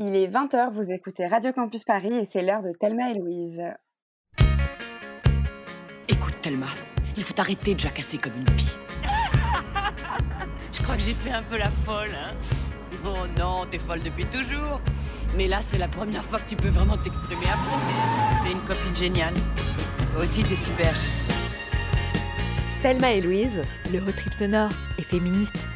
Il est 20h, vous écoutez Radio Campus Paris et c'est l'heure de Thelma et Louise. Écoute Thelma, il faut arrêter de jacasser comme une pie. Je crois que j'ai fait un peu la folle, hein Oh non, t'es folle depuis toujours. Mais là, c'est la première fois que tu peux vraiment t'exprimer à fond. T'es une copine géniale. Toi aussi, t'es super. Thelma et Louise, le road trip sonore et féministe.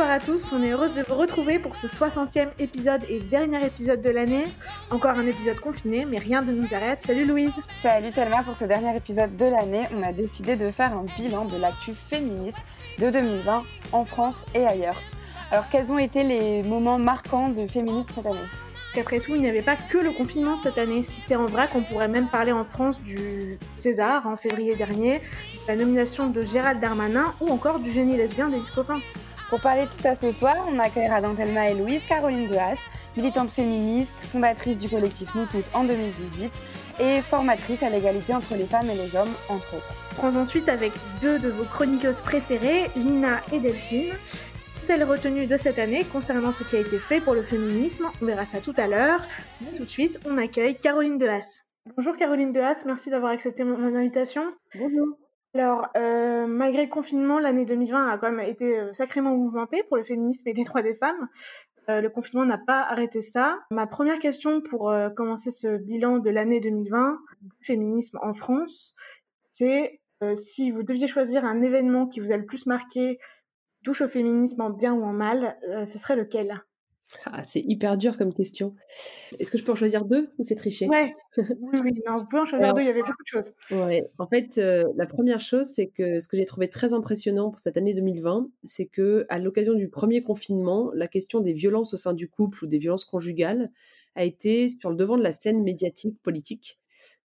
Bonsoir à tous, on est heureuse de vous retrouver pour ce 60e épisode et dernier épisode de l'année. Encore un épisode confiné, mais rien ne nous arrête. Salut Louise Salut Thelma, pour ce dernier épisode de l'année, on a décidé de faire un bilan de l'actu féministe de 2020 en France et ailleurs. Alors quels ont été les moments marquants de féminisme cette année? Qu'après tout, il n'y avait pas que le confinement cette année. Cité en vrac, on pourrait même parler en France du César en février dernier, la nomination de Gérald Darmanin ou encore du génie lesbien des discofins. Pour parler de tout ça ce soir, on accueillera dans Thelma et Louise Caroline Dehas, militante féministe, fondatrice du collectif Nous Toutes en 2018 et formatrice à l'égalité entre les femmes et les hommes, entre autres. Prends ensuite avec deux de vos chroniqueuses préférées, Lina et Delphine. Telle retenue de cette année concernant ce qui a été fait pour le féminisme, on verra ça tout à l'heure. Mais tout de suite, on accueille Caroline Dehas. Bonjour Caroline Dehas, merci d'avoir accepté mon invitation. Bonjour. Alors, euh, malgré le confinement, l'année 2020 a quand même été euh, sacrément mouvementée pour le féminisme et les droits des femmes. Euh, le confinement n'a pas arrêté ça. Ma première question pour commencer ce bilan de l'année 2020 du féminisme en France, c'est si vous deviez choisir un événement qui vous a le plus marqué, touche au féminisme en bien ou en mal, ce serait lequel? Ah, c'est hyper dur comme question. Est-ce que je peux en choisir deux ou c'est triché Ouais, oui, oui, non, vous pouvez en choisir Alors, deux, il y avait beaucoup de choses. Ouais, en fait, euh, la première chose, c'est que ce que j'ai trouvé très impressionnant pour cette année 2020, c'est que à l'occasion du premier confinement, la question des violences au sein du couple ou des violences conjugales a été sur le devant de la scène médiatique politique,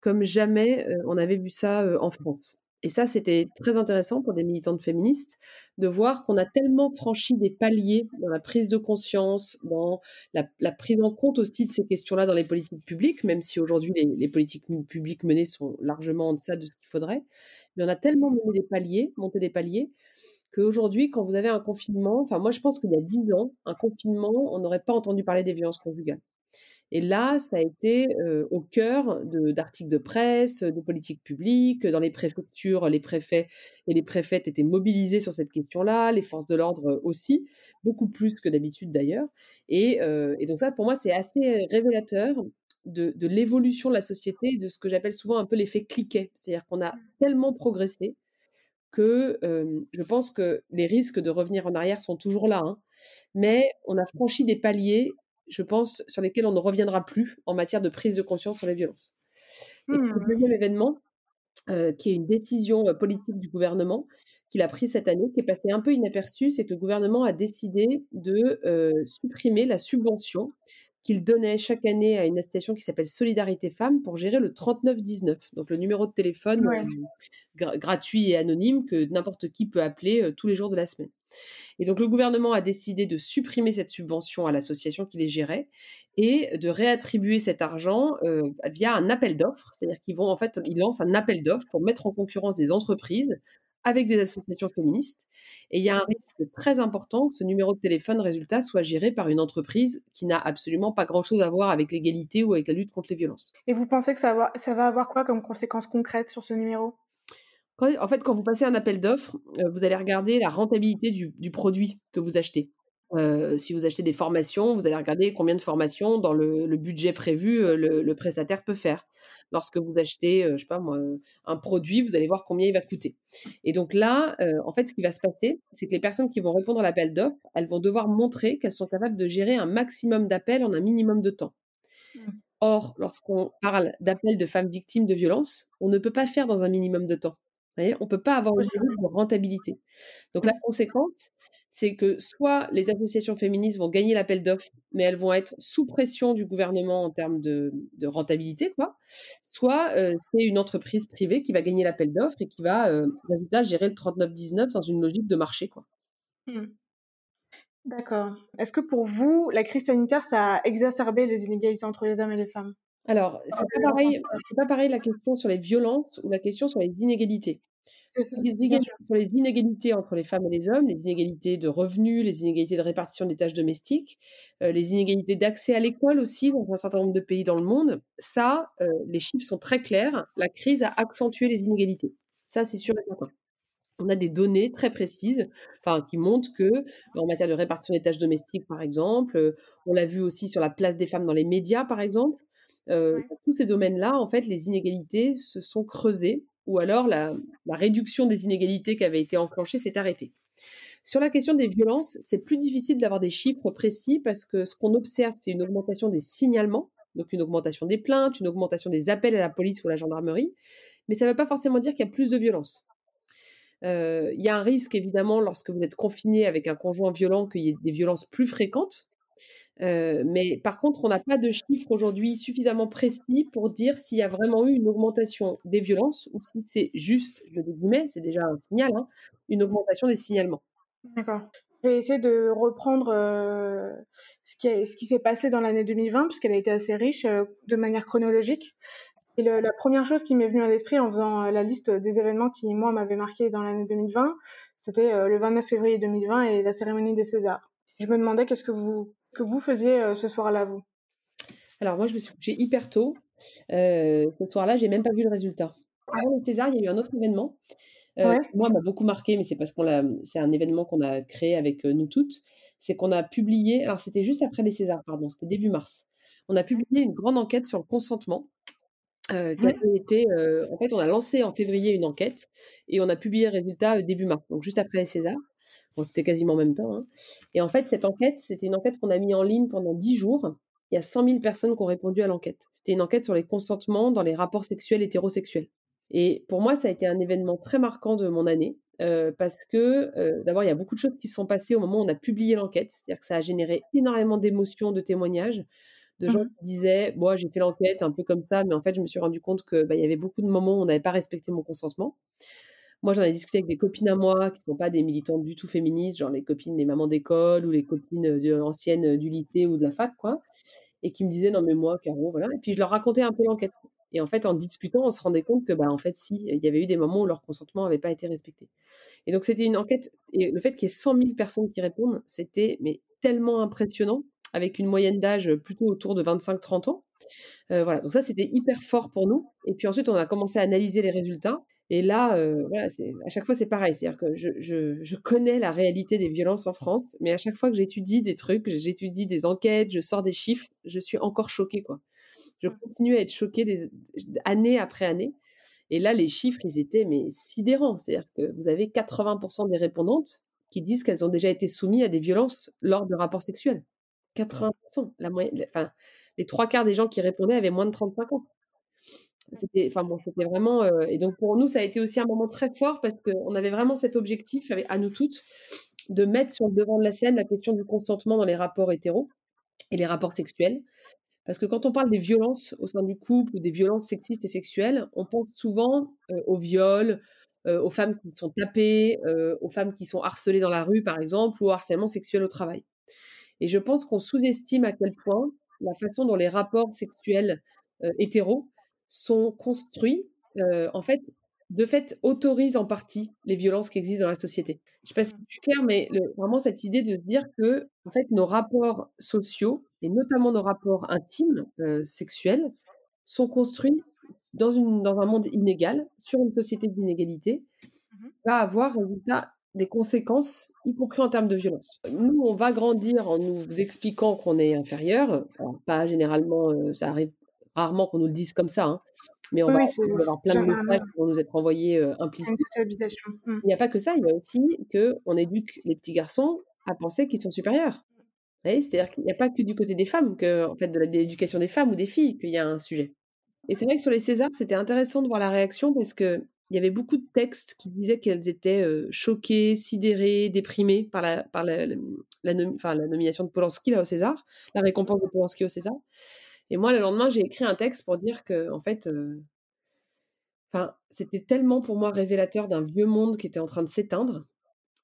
comme jamais euh, on avait vu ça euh, en France. Et ça, c'était très intéressant pour des militantes féministes de voir qu'on a tellement franchi des paliers dans la prise de conscience, dans la, prise en compte aussi de ces questions-là dans les politiques publiques, même si aujourd'hui les, les, politiques publiques menées sont largement en deçà de ce qu'il faudrait. Mais on a tellement mené des paliers, monté des paliers, qu'aujourd'hui, quand vous avez un confinement, enfin moi je pense qu'il y a dix ans, un confinement, on n'aurait pas entendu parler des violences conjugales. Et là, ça a été euh, au cœur d'articles de, de, presse, de politiques publiques. Dans les préfectures, les préfets et les préfètes étaient mobilisés sur cette question-là, les forces de l'ordre aussi, beaucoup plus que d'habitude d'ailleurs. Et, euh, et, donc ça, pour moi, c'est assez révélateur de, de l'évolution de la société, de ce que j'appelle souvent un peu l'effet cliquet. C'est-à-dire qu'on a tellement progressé que euh, je pense que les risques de revenir en arrière sont toujours là. Hein, mais on a franchi des paliers je pense, sur lesquels on ne reviendra plus en matière de prise de conscience sur les violences. Et mmh. le deuxième événement, euh, qui est une décision euh, politique du gouvernement qu'il a pris cette année, qui est passé un peu inaperçu, c'est que le gouvernement a décidé de euh, supprimer la subvention qu'il donnait chaque année à une association qui s'appelle Solidarité Femmes pour gérer le 3919, donc le numéro de téléphone ouais. gr gratuit et anonyme que n'importe qui peut appeler tous les jours de la semaine. Et donc le gouvernement a décidé de supprimer cette subvention à l'association qui les gérait et de réattribuer cet argent euh, via un appel d'offres, c'est-à-dire qu'ils vont ils lancent un appel d'offres pour mettre en concurrence des entreprises avec des associations féministes. Et il y a un risque très important que ce numéro de téléphone, résultat, soit géré par une entreprise qui n'a absolument pas grand-chose à voir avec l'égalité ou avec la lutte contre les violences. Et vous pensez que ça va, ça va avoir quoi comme conséquences concrètes sur ce numéro? En fait, quand vous passez un appel d'offres, euh, vous allez regarder la rentabilité du, du produit que vous achetez. Euh, si vous achetez des formations, vous allez regarder combien de formations dans le, le budget prévu euh, le, le, prestataire peut faire. Lorsque vous achetez, je sais pas moi, un produit, vous allez voir combien il va coûter. Et donc là, euh, en fait, ce qui va se passer, c'est que les personnes qui vont répondre à l'appel d'offres, elles vont devoir montrer qu'elles sont capables de gérer un maximum d'appels en un minimum de temps. Mmh. Or, lorsqu'on parle d'appels de femmes victimes de violences, on ne peut pas faire dans un minimum de temps. Vous voyez, on ne peut pas avoir une de rentabilité. Donc la conséquence, c'est que soit les associations féministes vont gagner l'appel d'offres, mais elles vont être sous pression du gouvernement en termes de, de rentabilité, quoi. Soit euh, c'est une entreprise privée qui va gagner l'appel d'offres et qui va, euh, résultat, gérer le 39-19 dans une logique de marché, quoi. Mmh. D'accord. Est-ce que pour vous, la crise sanitaire, ça a exacerbé les inégalités entre les hommes et les femmes? Alors, c'est pas, pareil, pas pareil la question sur les violences ou la question sur les inégalités. sur les inégalités entre les femmes et les hommes, les inégalités de revenus, les inégalités de répartition des tâches domestiques, les inégalités d'accès à l'école aussi dans un certain nombre de pays dans le monde, ça, les chiffres sont très clairs. La crise a accentué les inégalités. Ça, c'est sûr et certain. On a des données très précises enfin, qui montrent que, en matière de répartition des tâches domestiques, par exemple, on l'a vu aussi sur la place des femmes dans les médias, par exemple, dans tous ces domaines-là, en fait, les inégalités se sont creusées ou alors la, réduction des inégalités qui avait été enclenchée s'est arrêtée. Sur la question des violences, c'est plus difficile d'avoir des chiffres précis parce que ce qu'on observe, c'est une augmentation des signalements, donc une augmentation des plaintes, une augmentation des appels à la police ou à la gendarmerie, mais ça ne veut pas forcément dire qu'il y a plus de violences. Euh, il y a un risque, évidemment, lorsque vous êtes confiné avec un conjoint violent, qu'il y ait des violences plus fréquentes, euh, mais par contre, on n'a pas de chiffres aujourd'hui suffisamment précis pour dire s'il y a vraiment eu une augmentation des violences ou si c'est juste, je le guillemets, c'est déjà un signal, hein, une augmentation des signalements. D'accord. Je vais essayer de reprendre euh, ce qui, ce qui s'est passé dans l'année 2020, puisqu'elle a été assez riche euh, de manière chronologique. Et la première chose qui m'est venue à l'esprit en faisant la liste des événements qui, moi, m'avaient marqué dans l'année 2020, c'était le 29 février 2020 et la cérémonie des Césars. Je me demandais qu'est-ce que vous que vous faisiez euh, ce soir-là, vous? Alors, moi, je me suis couchée hyper tôt. Euh, ce soir-là, j'ai même pas vu le résultat. Avant le César, il y a eu un autre événement. Euh, moi, m'a beaucoup marqué, mais c'est parce qu'on l'a, c'est un événement qu'on a créé avec nous toutes. C'est qu'on a publié, alors c'était juste après les Césars, pardon, c'était début mars. On a publié une grande enquête sur le consentement. qui avait été, en fait, on a lancé en février une enquête et on a publié le résultat début mars, donc juste après les Césars c'était quasiment en même temps. Hein. Et en fait, cette enquête, c'était une enquête qu'on a mis en ligne pendant 10 jours. Il y a 100 000 personnes qui ont répondu à l'enquête. C'était une enquête sur les consentements dans les rapports sexuels hétérosexuels. Et pour moi, ça a été un événement très marquant de mon année. Euh, parce que euh, d'abord, il y a beaucoup de choses qui se sont passées au moment où on a publié l'enquête. C'est-à-dire que ça a généré énormément d'émotions, de témoignages, de gens mmh qui disaient Moi, j'ai fait l'enquête un peu comme ça, mais en fait, je me suis rendu compte qu'il bah, y avait beaucoup de moments où on n'avait pas respecté mon consentement. Moi, j'en ai discuté avec des copines à moi qui ne sont pas des militantes du tout féministes, genre les copines, les mamans d'école ou les copines anciennes du lycée ou de la fac, quoi, et qui me disaient non mais moi, Caro, voilà. Et puis je leur racontais un peu l'enquête. Et en fait, en discutant, on se rendait compte que, bah, en fait, si, il y avait eu des moments où leur consentement n'avait pas été respecté. Et donc, c'était une enquête. Et le fait qu'il y ait 100 000 personnes qui répondent, c'était mais tellement impressionnant, avec une moyenne d'âge plutôt autour de 25-30 ans. Euh, voilà. Donc ça, c'était hyper fort pour nous. Et puis ensuite, on a commencé à analyser les résultats. Et là, euh, voilà, à chaque fois, c'est pareil. C'est-à-dire que je, je, je, connais la réalité des violences en France, mais à chaque fois que j'étudie des trucs, j'étudie des enquêtes, je sors des chiffres, je suis encore choquée, quoi. Je mmh. continue à être choquée des, année après année. Et là, les chiffres, ils étaient mais sidérants. C'est-à-dire que vous avez 80% des répondantes qui disent qu'elles ont déjà été soumises à des violences lors de rapports sexuels. 80%. La moyenne, enfin, les trois quarts des gens qui répondaient avaient moins de 35 ans. Bon, c'était vraiment. Et donc pour nous, ça a été aussi un moment très fort parce qu'on avait vraiment cet objectif à nous toutes de mettre sur le devant de la scène la question du consentement dans les rapports hétéros et les rapports sexuels. Parce que quand on parle des violences au sein du couple ou des violences sexistes et sexuelles, on pense souvent euh, aux viols, euh, aux femmes qui sont tapées, aux femmes qui sont harcelées dans la rue, par exemple, ou au harcèlement sexuel au travail. Et je pense qu'on sous-estime à quel point la façon dont les rapports sexuels hétéros sont construits, euh, en fait, de fait, autorisent en partie les violences qui existent dans la société. Je ne sais pas si c'est clair, mais vraiment cette idée de se dire que, en fait, nos rapports sociaux, et notamment nos rapports intimes, euh, sexuels, sont construits dans, une, dans un monde inégal, sur une société d'inégalité, mmh va avoir résultat des conséquences, y compris en termes de violence. Nous, on va grandir en nous expliquant qu'on est inférieur. Alors, pas généralement, euh, ça arrive rarement qu'on nous le dise comme ça, hein, mais on va avoir plein de messages qui vont nous être envoyés euh, implicitement. Mmh. Il n'y a pas que ça, il y a aussi qu'on éduque les petits garçons à penser qu'ils sont supérieurs. C'est-à-dire qu'il n'y a pas que du côté des femmes, que, en fait, de l'éducation des femmes ou des filles, qu'il y a un sujet. Et c'est vrai que sur les Césars, c'était intéressant de voir la réaction parce que il y avait beaucoup de textes qui disaient qu'elles étaient euh, choquées, sidérées, déprimées par la, par la, la, la, la nomination de Polanski là, au César, la récompense de Polanski au César. Et moi, le lendemain, j'ai écrit un texte pour dire que, en fait, euh, c'était tellement pour moi révélateur d'un vieux monde qui était en train de s'éteindre.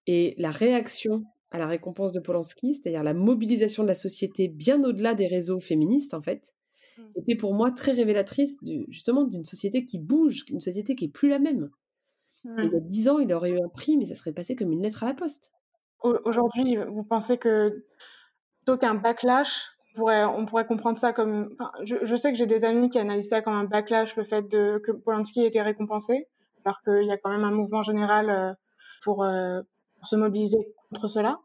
Et la réaction à la récompense de Polanski, c'est-à-dire la mobilisation de la société bien au-delà des réseaux féministes, en fait, mmh. était pour moi très révélatrice justement d'une société qui bouge, une société qui est plus la même. il y a dix ans, il aurait eu un prix, mais ça serait passé comme une lettre à la poste. Aujourd'hui, vous pensez que plutôt qu'un backlash, pourrait, on pourrait comprendre ça comme. je, je, sais que j'ai des amis qui analysent ça comme un backlash, le fait de, que Polanski ait été récompensé, alors qu'il y a quand même un mouvement général euh, pour, euh, pour se mobiliser contre cela.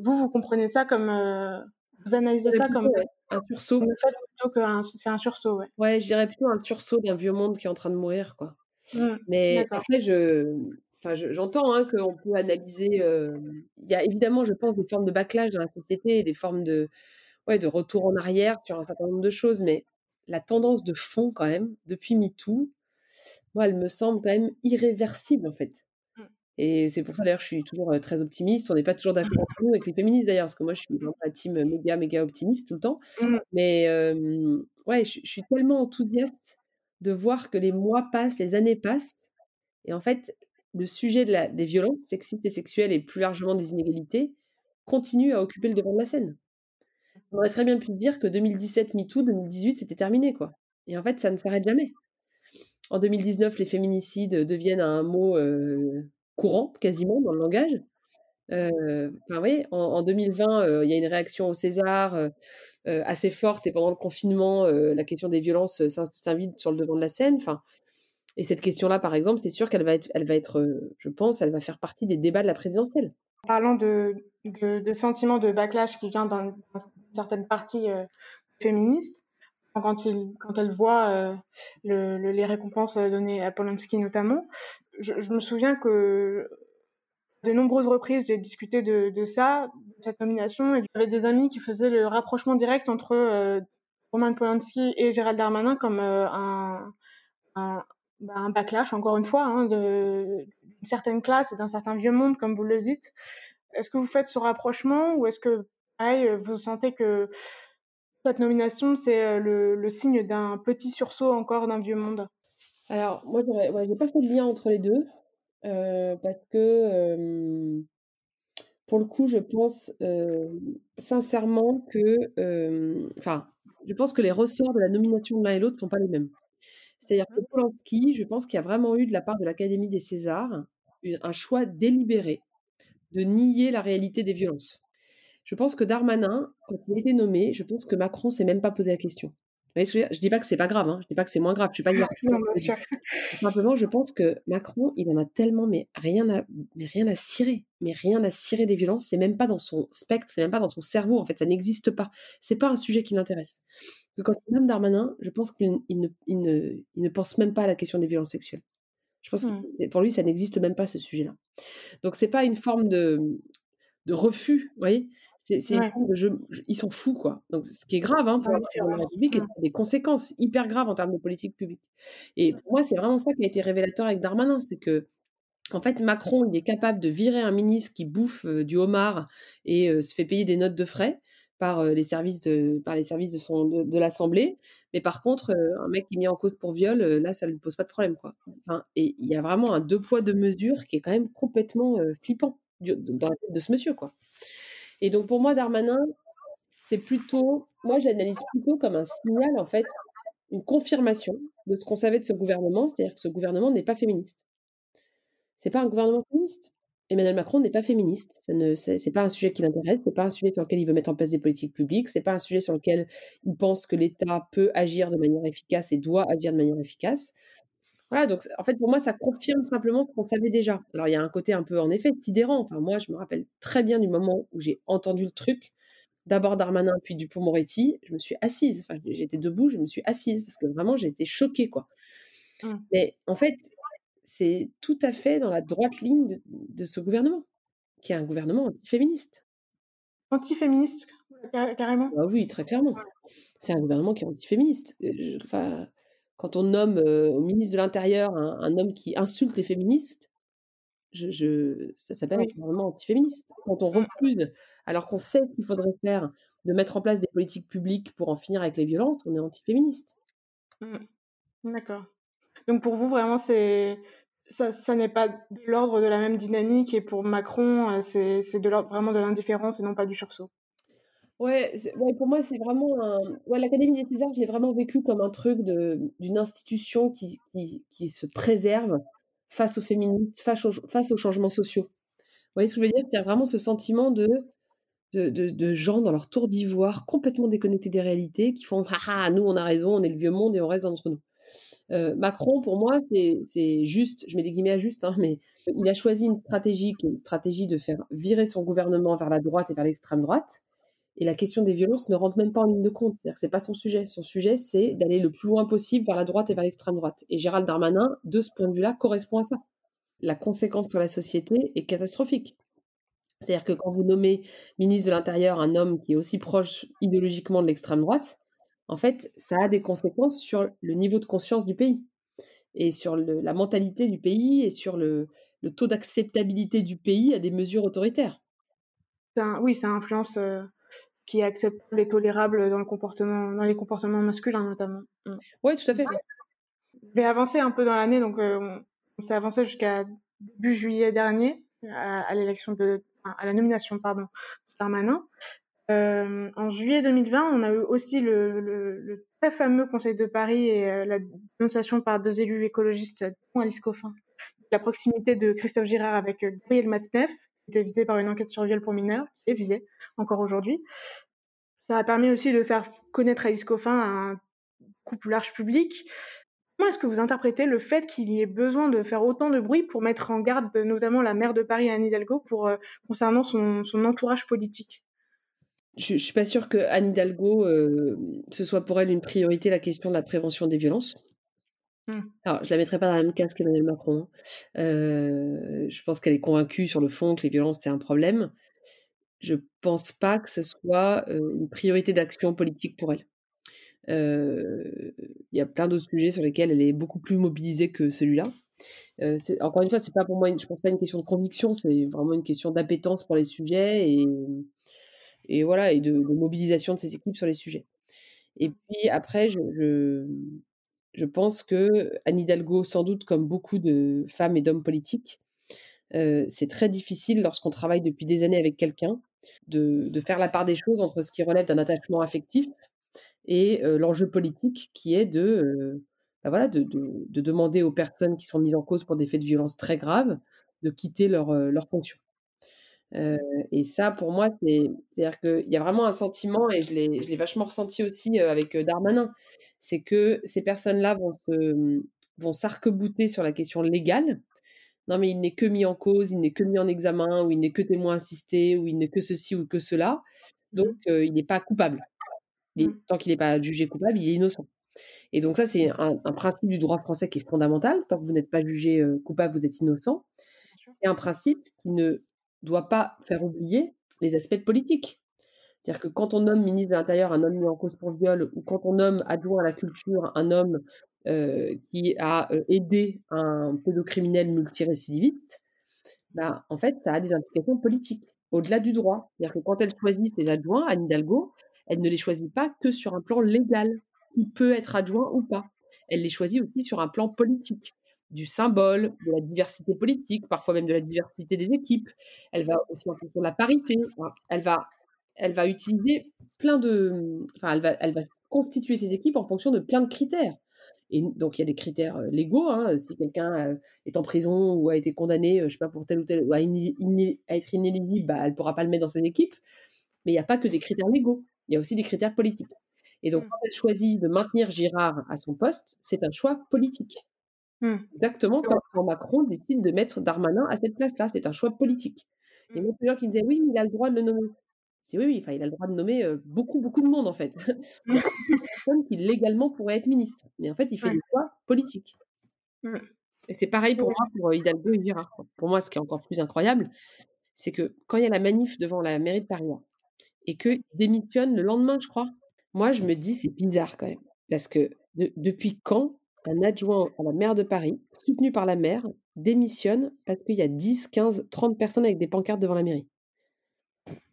Vous, vous comprenez ça comme. Euh, vous analysez ça comme. un sursaut. Le fait plutôt que c'est un sursaut, ouais. Ouais, je dirais plutôt un sursaut d'un vieux monde qui est en train de mourir, quoi. Mmh, Mais après, je, enfin, j'entends hein, qu'on peut analyser. Il y a évidemment, je pense, des formes de backlash dans la société, des formes de, ouais, de retour en arrière sur un certain nombre de choses. Mais la tendance de fond, quand même, depuis MeToo, moi, elle me semble quand même irréversible, en fait. Mmh. Et c'est pour ça, d'ailleurs, je suis toujours très optimiste. On n'est pas toujours d'accord avec les féministes, d'ailleurs, parce que moi, je suis dans la team méga, méga optimiste tout le temps. Mmh. Mais ouais, je, je, suis tellement enthousiaste de voir que les mois passent, les années passent. Et en fait, le sujet de la, des violences sexistes et sexuelles et plus largement des inégalités continue à occuper le devant de la scène. On aurait très bien pu dire que 2017, MeToo, 2018, c'était terminé, quoi. Et en fait, ça ne s'arrête jamais. En 2019, les féminicides deviennent un mot courant, quasiment, dans le langage. oui, en, 2020, il y a une réaction au César assez forte, et pendant le confinement, la question des violences s'invite sur le devant de la scène. Et cette question-là, par exemple, c'est sûr qu'elle va être, je pense, elle va faire partie des débats de la présidentielle. Parlant de, de, de sentiment de backlash qui vient dans certaines parties féministes, quand, il, quand elle voit euh, le, les récompenses données à Polanski notamment. Je, je, me souviens que de nombreuses reprises, j'ai discuté de, de ça, de cette nomination, et j'avais des amis qui faisaient le rapprochement direct entre euh, Roman Polanski et Gérald Darmanin comme euh, un, un, bah, un, backlash, encore une fois, hein, d'une certaine classe et d'un certain vieux monde, comme vous le dites. Est-ce que vous faites ce rapprochement ou est-ce que, pareil, vous sentez que cette nomination, c'est le, le signe d'un petit sursaut encore d'un vieux monde? Alors, moi, ouais, j'ai pas fait de lien entre les deux, euh, parce que, euh, pour le coup, je pense euh, sincèrement que, enfin, je pense que les ressorts de la nomination de l'un et l'autre sont pas les mêmes. C'est-à-dire que Polanski, je pense qu'il y a vraiment eu de la part de l'Académie des Césars un choix délibéré de nier la réalité des violences. Je pense que Darmanin, quand il a été nommé, je pense que Macron s'est même pas posé la question. Vous voyez je dis pas que c'est pas grave, hein. je dis pas que c'est moins grave, je suis pas dire. Simplement, je pense que Macron, il en a tellement, mais rien à, mais rien à cirer, mais rien à cirer des violences. C'est même pas dans son spectre, c'est même pas dans son cerveau. En fait, ça n'existe pas. C'est pas un sujet qui l'intéresse. Que quand même Darmanin, je pense qu'il ne, il ne, il ne pense même pas à la question des violences sexuelles. Je pense que mmh. pour lui, ça n'existe même pas ce sujet-là. Donc c'est pas une forme de, de refus, vous voyez? C'est de ils sont fous, quoi. Donc, ce qui est grave hein, pour la République, et des conséquences hyper graves en termes de politique publique. Et pour moi, c'est vraiment ça qui a été révélateur avec Darmanin, c'est que en fait, Macron, il est capable de virer un ministre qui bouffe du homard et se fait payer des notes de frais par les services de par les services de son de, l'Assemblée. Mais par contre, un mec qui est mis en cause pour viol, là, ça lui pose pas de problème, quoi. Et il y a vraiment un deux poids deux mesures qui est quand même complètement flippant dans la tête de ce monsieur, quoi. Et donc pour moi, Darmanin, c'est plutôt, moi j'analyse plutôt comme un signal, en fait, une confirmation de ce qu'on savait de ce gouvernement, c'est-à-dire que ce gouvernement n'est pas féministe. C'est pas un gouvernement féministe. Emmanuel Macron n'est pas féministe. Ce n'est c'est pas un sujet qui l'intéresse. C'est pas un sujet sur lequel il veut mettre en place des politiques publiques. C'est pas un sujet sur lequel il pense que l'État peut agir de manière efficace et doit agir de manière efficace. Voilà, donc en fait, pour moi, ça confirme simplement ce qu'on savait déjà. Alors, il y a un côté un peu, en effet, sidérant. Enfin, moi, je me rappelle très bien du moment où j'ai entendu le truc. D'abord Darmanin, puis Dupont-Moretti. Je me suis assise. Enfin, j'étais debout, je me suis assise parce que vraiment, j'ai été choquée, quoi. Mmh. Mais en fait, c'est tout à fait dans la droite ligne de, ce gouvernement, qui est un gouvernement antiféministe. Antiféministe, carrément ah Oui, très clairement. C'est un gouvernement qui est antiféministe. Euh, enfin, quand on nomme au ministre de l'Intérieur un, homme qui insulte les féministes, je, ça s'appelle un gouvernement antiféministe. Quand on mmh. refuse, alors qu'on sait qu'il faudrait faire, de mettre en place des politiques publiques pour en finir avec les violences, on est antiféministe. Mmh. D'accord. Donc pour vous, vraiment, c'est ça, n'est pas de l'ordre de la même dynamique et pour Macron, c'est de l'ordre vraiment de l'indifférence et non pas du sursaut. Ouais, ouais, pour moi, c'est vraiment un. Ouais, l'Académie des Césars, je l'ai vraiment vécu comme un truc d'une institution qui, qui, qui se préserve face aux féministes, face aux, face aux changements sociaux. Vous voyez ce que je veux dire? Il y a vraiment ce sentiment de, de, de, gens dans leur tour d'ivoire, complètement déconnectés des réalités, qui font ah, nous on a raison, on est le vieux monde et on reste entre nous. Macron, pour moi, c'est juste, je mets des guillemets à juste, hein, mais il a choisi une stratégie qui est une stratégie de faire virer son gouvernement vers la droite et vers l'extrême droite. Et la question des violences ne rentre même pas en ligne de compte. C'est-à-dire que c'est pas son sujet. Son sujet, c'est d'aller le plus loin possible vers la droite et vers l'extrême droite. Et Gérald Darmanin, de ce point de vue-là, correspond à ça. La conséquence sur la société est catastrophique. C'est-à-dire que quand vous nommez ministre de l'Intérieur un homme qui est aussi proche idéologiquement de l'extrême droite, en fait, ça a des conséquences sur le niveau de conscience du pays et sur la mentalité du pays et sur le, taux d'acceptabilité du pays à des mesures autoritaires. oui, ça influence euh, qui est acceptable et tolérable dans, le comportement, dans les comportements masculins notamment. Mm. Oui, tout à fait. Je vais avancer un peu dans l'année, donc euh, on, s'est avancé jusqu'à début juillet dernier à, l'élection de, à la nomination pardon, Darmanin. Euh, en juillet 2020, on a eu aussi le, très fameux Conseil de Paris et euh, la dénonciation par deux élus écologistes, dont Alice Coffin, la proximité de Christophe Girard avec euh, Gabriel Matzneff, qui était visé par une enquête sur viol pour mineurs, et visé encore aujourd'hui. Ça a permis aussi de faire connaître Alice Coffin à un couple large public. Comment est-ce que vous interprétez le fait qu'il y ait besoin de faire autant de bruit pour mettre en garde notamment la maire de Paris, Anne Hidalgo, pour, concernant son entourage politique? Je, ne suis pas sûre que Anne Hidalgo, euh, ce soit pour elle une priorité la question de la prévention des violences. Mmh. Alors, je la mettrai pas dans la même case qu'Emmanuel Macron. Hein. Euh, je pense qu'elle est convaincue sur le fond que les violences c'est un problème. Je pense pas que ce soit euh, une priorité d'action politique pour elle. Il y a plein d'autres sujets sur lesquels elle est beaucoup plus mobilisée que celui-là. encore une fois, c'est pas pour moi, je pense pas une question de conviction, c'est vraiment une question d'appétence pour les sujets et et voilà, et de, mobilisation de ces équipes sur les sujets. Et mmh. puis après, je, je, pense que Anne Hidalgo, sans doute comme beaucoup de femmes et d'hommes politiques, c'est très difficile lorsqu'on travaille depuis des années avec quelqu'un de, de, faire la part des choses entre ce qui relève d'un attachement affectif et l'enjeu politique qui est de, bah voilà, de, de, de, demander aux personnes qui sont mises en cause pour des faits de violence très graves de quitter leur, leur fonction et ça, pour moi, c'est, c'est-à-dire qu'il y a vraiment un sentiment, et je l'ai, vachement ressenti aussi avec Darmanin, c'est que ces personnes-là vont, se, vont s'arc-bouter sur la question légale. Non, mais il n'est que mis en cause, il n'est que mis en examen, ou il n'est que témoin assisté, ou il n'est que ceci ou que cela. Donc, mmh. il n'est pas coupable. Mmh. tant qu'il n'est pas jugé coupable, il est innocent. Et donc ça, c'est un, un, principe du droit français qui est fondamental. Tant que vous n'êtes pas jugé coupable, vous êtes innocent. C'est un principe qui ne doit pas faire oublier les aspects politiques. C'est-à-dire que quand on nomme ministre de l'Intérieur un homme mis en cause pour viol, ou quand on nomme adjoint à la culture un homme euh, qui a euh, aidé un pédocriminel multirécidiviste, bah, en fait, ça a des implications politiques, au-delà du droit. C'est-à-dire que quand elle choisit ses adjoints, Anne Hidalgo, elle ne les choisit pas que sur un plan légal, qui peut être adjoint ou pas. Elle les choisit aussi sur un plan politique du symbole, de la diversité politique, parfois même de la diversité des équipes. Elle va aussi en fonction de la parité. Elle va, elle va utiliser plein de, enfin, elle va, elle va constituer ses équipes en fonction de plein de critères. Et donc, il y a des critères euh, légaux. Hein. Si quelqu'un euh, est en prison ou a été condamné, euh, je sais pas, pour tel ou tel, ou à, être inéligible, bah, elle pourra pas le mettre dans ses équipes. Mais il n'y a pas que des critères légaux. Il y a aussi des critères politiques. Et donc, mmh. quand elle choisit de maintenir Girard à son poste, c'est un choix politique. Mmh. Exactement comme quand Macron décide de mettre Darmanin à cette place-là. C'est un choix politique. Et mmh. moi, plusieurs qui me disaient oui, mais il a le droit de le nommer. Je dis oui, oui, enfin, il a le droit de nommer beaucoup, beaucoup de monde en fait. il y a personne qui légalement pourrait être ministre. Mais en fait, il fait des choix politiques. Mmh. Et c'est pareil pour moi, pour Hidalgo et Girard. Pour moi, ce qui est encore plus incroyable, c'est que quand il y a la manif devant la mairie de Paris et qu'il démissionne le lendemain, je crois, moi, je me dis c'est bizarre quand même. Parce que depuis quand un adjoint à la maire de Paris, soutenu par la maire, démissionne parce qu'il y a 10, 15, 30 personnes avec des pancartes devant la mairie.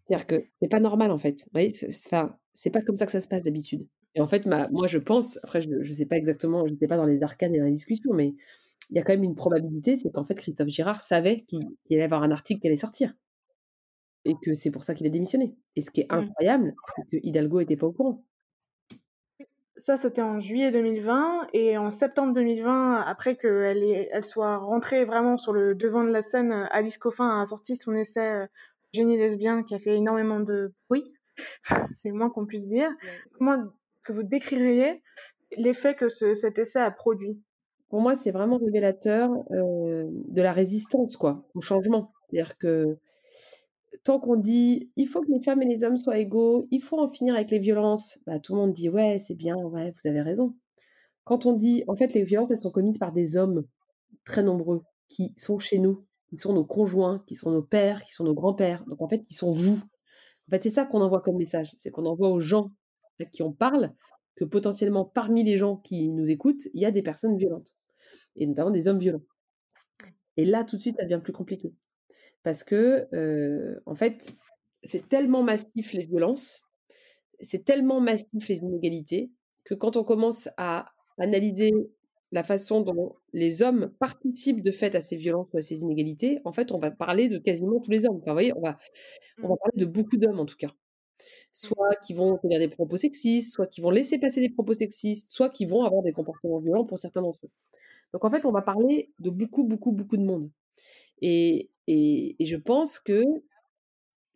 C'est-à-dire que c'est pas normal en fait. Vous voyez, c'est pas comme ça que ça se passe d'habitude. Et en fait, moi je pense, après je ne sais pas exactement, je n'étais pas dans les arcanes et dans les discussions, mais il y a quand même une probabilité, c'est qu'en fait Christophe Girard savait qu'il allait avoir un article qui allait sortir. Et que c'est pour ça qu'il a démissionné. Et ce qui est mmh. incroyable, c'est que Hidalgo n'était pas au courant Ça, c'était en juillet 2020 et en septembre 2020, après qu'elle elle soit rentrée vraiment sur le devant de la scène, Alice Coffin a sorti son essai Génie lesbien qui a fait énormément de bruit. C'est moins qu'on puisse dire. Comment que vous décririez l'effet que ce, cet essai a produit? Pour moi, c'est vraiment révélateur euh, de la résistance quoi, au changement. C'est-à-dire que tant qu'on dit il faut que les femmes et les hommes soient égaux, il faut en finir avec les violences, bah, tout le monde dit ouais, c'est bien, ouais, vous avez raison. Quand on dit en fait les violences elles sont commises par des hommes très nombreux qui sont chez nous, qui sont nos conjoints, qui sont nos pères, qui sont nos grands-pères, donc en fait qui sont vous. En fait, c'est ça qu'on envoie comme message, c'est qu'on envoie aux gens à qui on parle que potentiellement parmi les gens qui nous écoutent, il y a des personnes violentes et notamment des hommes violents. Et là tout de suite ça devient plus compliqué parce que, en fait, c'est tellement massif les violences, c'est tellement massif les inégalités, que quand on commence à analyser la façon dont les hommes participent de fait à ces violences ou à ces inégalités, en fait, on va parler de quasiment tous les hommes. Enfin, vous voyez, on va, on va mmh. parler de beaucoup d'hommes en tout cas. Soit qui vont tenir des propos sexistes, soit qui vont laisser passer des propos sexistes, soit qui vont avoir des comportements violents pour certains d'entre eux. Donc en fait, on va parler de beaucoup, beaucoup, beaucoup de monde. Et, et, je pense que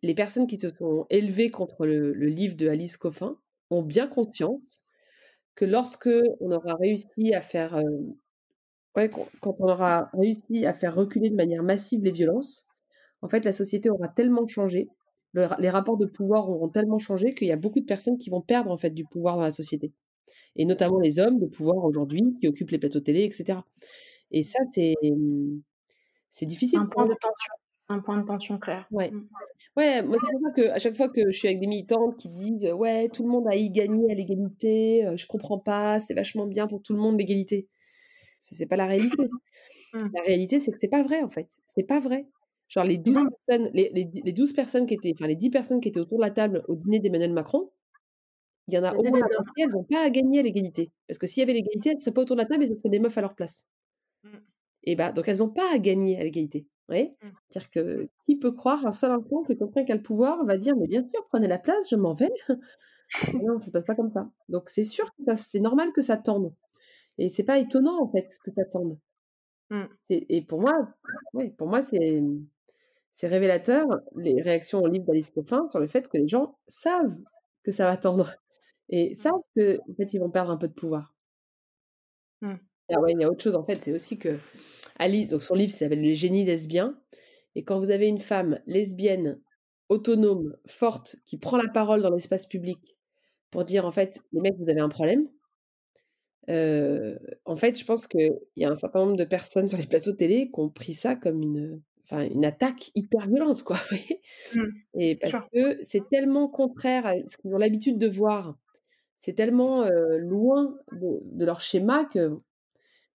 les personnes qui se sont élevées contre le, livre de Alice Coffin ont bien conscience que lorsque on aura réussi à faire, quand on aura réussi à faire reculer de manière massive les violences, en fait, la société aura tellement changé, les rapports de pouvoir auront tellement changé qu'il y a beaucoup de personnes qui vont perdre en fait du pouvoir dans la société, et notamment les hommes de pouvoir aujourd'hui qui occupent les plateaux télé, etc. Et ça, c'est c'est difficile. Un point de tension. Un point de tension clair. Ouais. Mmh. Ouais, moi, c'est pour ça que à chaque fois que je suis avec des militantes qui disent Ouais, tout le monde a y gagné à l'égalité, je comprends pas, c'est vachement bien pour tout le monde l'égalité. C'est pas la réalité. Mmh. La réalité, c'est que c'est pas vrai, en fait. C'est pas vrai. Genre, les 12 personnes, les, les, 12 personnes qui étaient, enfin, les 10 personnes qui étaient autour de la table au dîner d'Emmanuel Macron, il y en a au moins la elles n'ont pas à gagner à l'égalité. Parce que s'il y avait l'égalité, elles ne seraient pas autour de la table et ce seraient des meufs à leur place. Mmh. Et bah, donc elles n'ont pas à gagner à l'égalité. Mmh. C'est-à-dire que qui peut croire un seul instant que quelqu'un qui a le pouvoir va dire mais bien sûr prenez la place, je m'en vais. non, ça se passe pas comme ça. Donc c'est sûr que c'est normal que ça tende. Et c'est pas étonnant en fait que ça tende. Mmh. Et pour moi, oui, pour moi c'est c'est révélateur les réactions au livre d'Alice Coffin sur le fait que les gens savent que ça va tendre et savent que en fait ils vont perdre un peu de pouvoir. Ouais, il y a autre chose en fait, c'est aussi que Alice, donc son livre s'appelle Les génies lesbiens. Et quand vous avez une femme lesbienne, autonome, forte, qui prend la parole dans l'espace public pour dire en fait, les mecs, vous avez un problème. en fait, je pense qu'il y a un certain nombre de personnes sur les plateaux de télé qui ont pris ça comme une, enfin, une attaque hyper violente, quoi. Mmh. Et parce que c'est tellement contraire à ce qu'ils ont l'habitude de voir, c'est tellement loin de, de, leur schéma que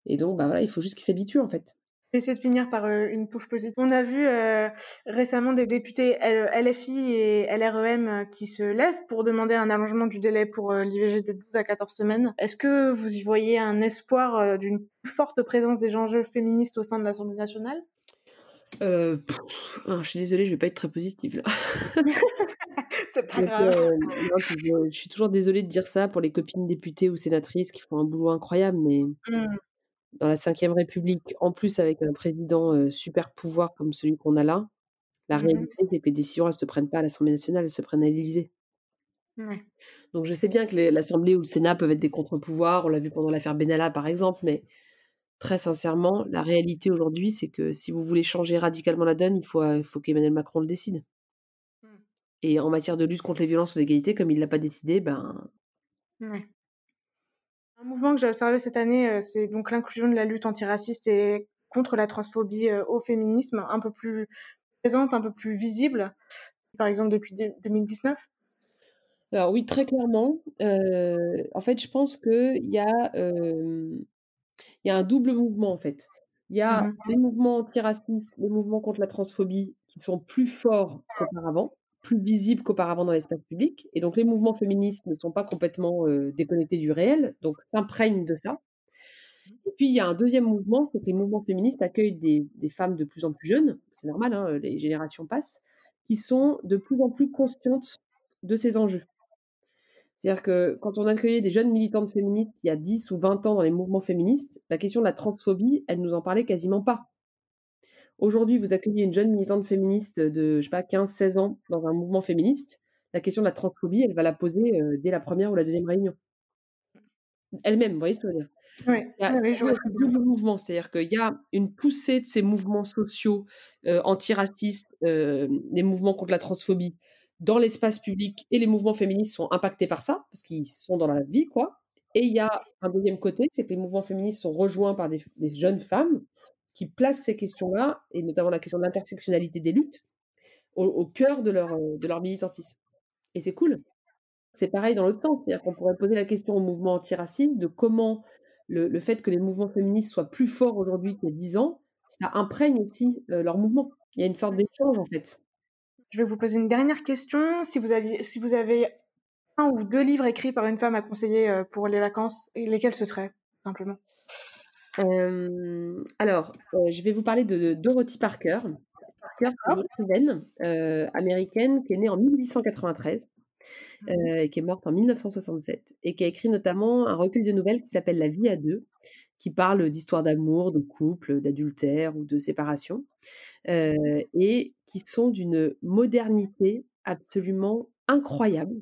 et donc, bah voilà, il faut juste qu'ils s'habituent en fait. Essayer de finir par euh, une touche positive. On a vu euh, récemment des députés LFI et LREM euh, qui se lèvent pour demander un allongement du délai pour l'IVG de 12 à 14 semaines. Est-ce que vous y voyez un espoir d'une plus forte présence des enjeux féministes au sein de l'Assemblée nationale? Euh, je suis désolée, je vais pas être très positive là. c'est pas grave. je, suis toujours désolée de dire ça pour les copines députées ou sénatrices qui font un boulot incroyable, mais mmh dans la Ve République, en plus avec un président super pouvoir comme celui qu'on a là, la mmh réalité, c'est que les décisions, elles ne se prennent pas à l'Assemblée nationale, elles se prennent à l'Élysée. Donc je sais bien que l'Assemblée ou le Sénat peuvent être des contre-pouvoirs, on l'a vu pendant l'affaire Benalla par exemple, mais très sincèrement, la réalité aujourd'hui, c'est que si vous voulez changer radicalement la donne, il faut, faut qu'Emmanuel Macron le décide. Mmh. Et en matière de lutte contre les violences ou l'égalité, comme il ne l'a pas décidé, ben... Un mouvement que j'ai observé cette année, euh, c'est donc l'inclusion de la lutte antiraciste et contre la transphobie euh, au féminisme, un peu plus présente, un peu plus visible, par exemple depuis 2019 Alors oui, très clairement. Euh, en fait, je pense qu'il y, a, il y a un double mouvement, en fait. Il y a les mouvements antiracistes, les mouvements contre la transphobie qui sont plus forts qu'auparavant plus visible qu'auparavant dans l'espace public. Et donc, les mouvements féministes ne sont pas complètement déconnectés du réel, donc s'imprègnent de ça. Et puis, il y a un deuxième mouvement, c'est que les mouvements féministes accueillent des, femmes de plus en plus jeunes, c'est normal, hein, les générations passent, qui sont de plus en plus conscientes de ces enjeux. C'est-à-dire que quand on accueillait des jeunes militantes féministes il y a 10 ou 20 ans dans les mouvements féministes, la question de la transphobie, elle nous en parlait quasiment pas. Aujourd'hui, vous accueillez une jeune militante féministe de, je sais pas, 15-16 ans dans un mouvement féministe, la question de la transphobie, elle va la poser dès la première ou la deuxième réunion. Elle-même, vous voyez ce que je veux dire? Oui, Il y a oui, je vois. un double mouvement, c'est-à-dire qu'il y a une poussée de ces mouvements sociaux euh, antiracistes, euh, des mouvements contre la transphobie dans l'espace public et les mouvements féministes sont impactés par ça, parce qu'ils sont dans la vie, quoi. Et il y a un deuxième côté, c'est que les mouvements féministes sont rejoints par des, des jeunes femmes qui placent ces questions-là, et notamment la question de l'intersectionnalité des luttes, au, cœur de leur, euh, de leur militantisme. Et c'est cool. C'est pareil dans l'autre sens, c'est-à-dire qu'on pourrait poser la question au mouvement antiraciste de comment le, fait que les mouvements féministes soient plus forts aujourd'hui qu'il y a 10 ans, ça imprègne aussi euh, leur mouvement. Il y a une sorte d'échange en fait. Je vais vous poser une dernière question. Si vous, aviez, avez un ou deux livres écrits par une femme à conseiller euh, pour les vacances, lesquels ce seraient, simplement? Euh, alors, euh, je vais vous parler de Dorothy Parker. Parker, c'est une écrivaine euh, américaine qui est née en 1893 euh, et qui est morte en 1967 et qui a écrit notamment un recueil de nouvelles qui s'appelle La vie à deux, qui parle d'histoires d'amour, de couple, d'adultère ou de séparation, et qui sont d'une modernité absolument incroyable.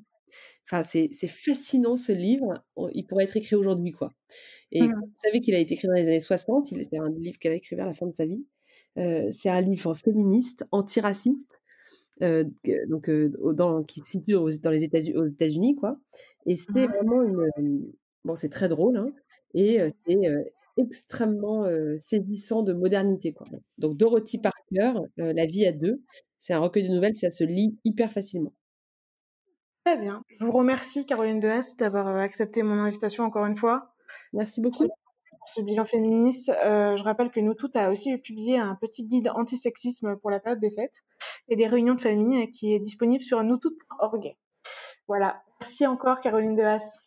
Enfin, c'est fascinant ce livre. Il pourrait être écrit aujourd'hui, quoi. Et Mhm. vous savez qu'il a été écrit dans les années 60. il- C'est un livre qu'elle a écrit vers la fin de sa vie. Euh, c'est un livre féministe, antiraciste, euh, donc euh, dans, qui se situe aux, dans les États-Unis, aux États-Unis, quoi. Et c'est Mhm. vraiment une, une- bon, c'est très drôle, hein, et c'est extrêmement saisissant de modernité, quoi. Donc Dorothy Parker, La vie à deux, c'est un recueil de nouvelles, ça se lit hyper facilement. Très bien. Je vous remercie, Caroline Dehas, d'avoir euh, accepté mon invitation encore une fois. Merci beaucoup. Pour ce bilan féministe, Euh, je rappelle que Nous Toutes a aussi publié un petit guide antisexisme pour la période des fêtes et des réunions de famille euh, qui est disponible sur noustoutes.org. Voilà. Merci encore, Caroline Dehas.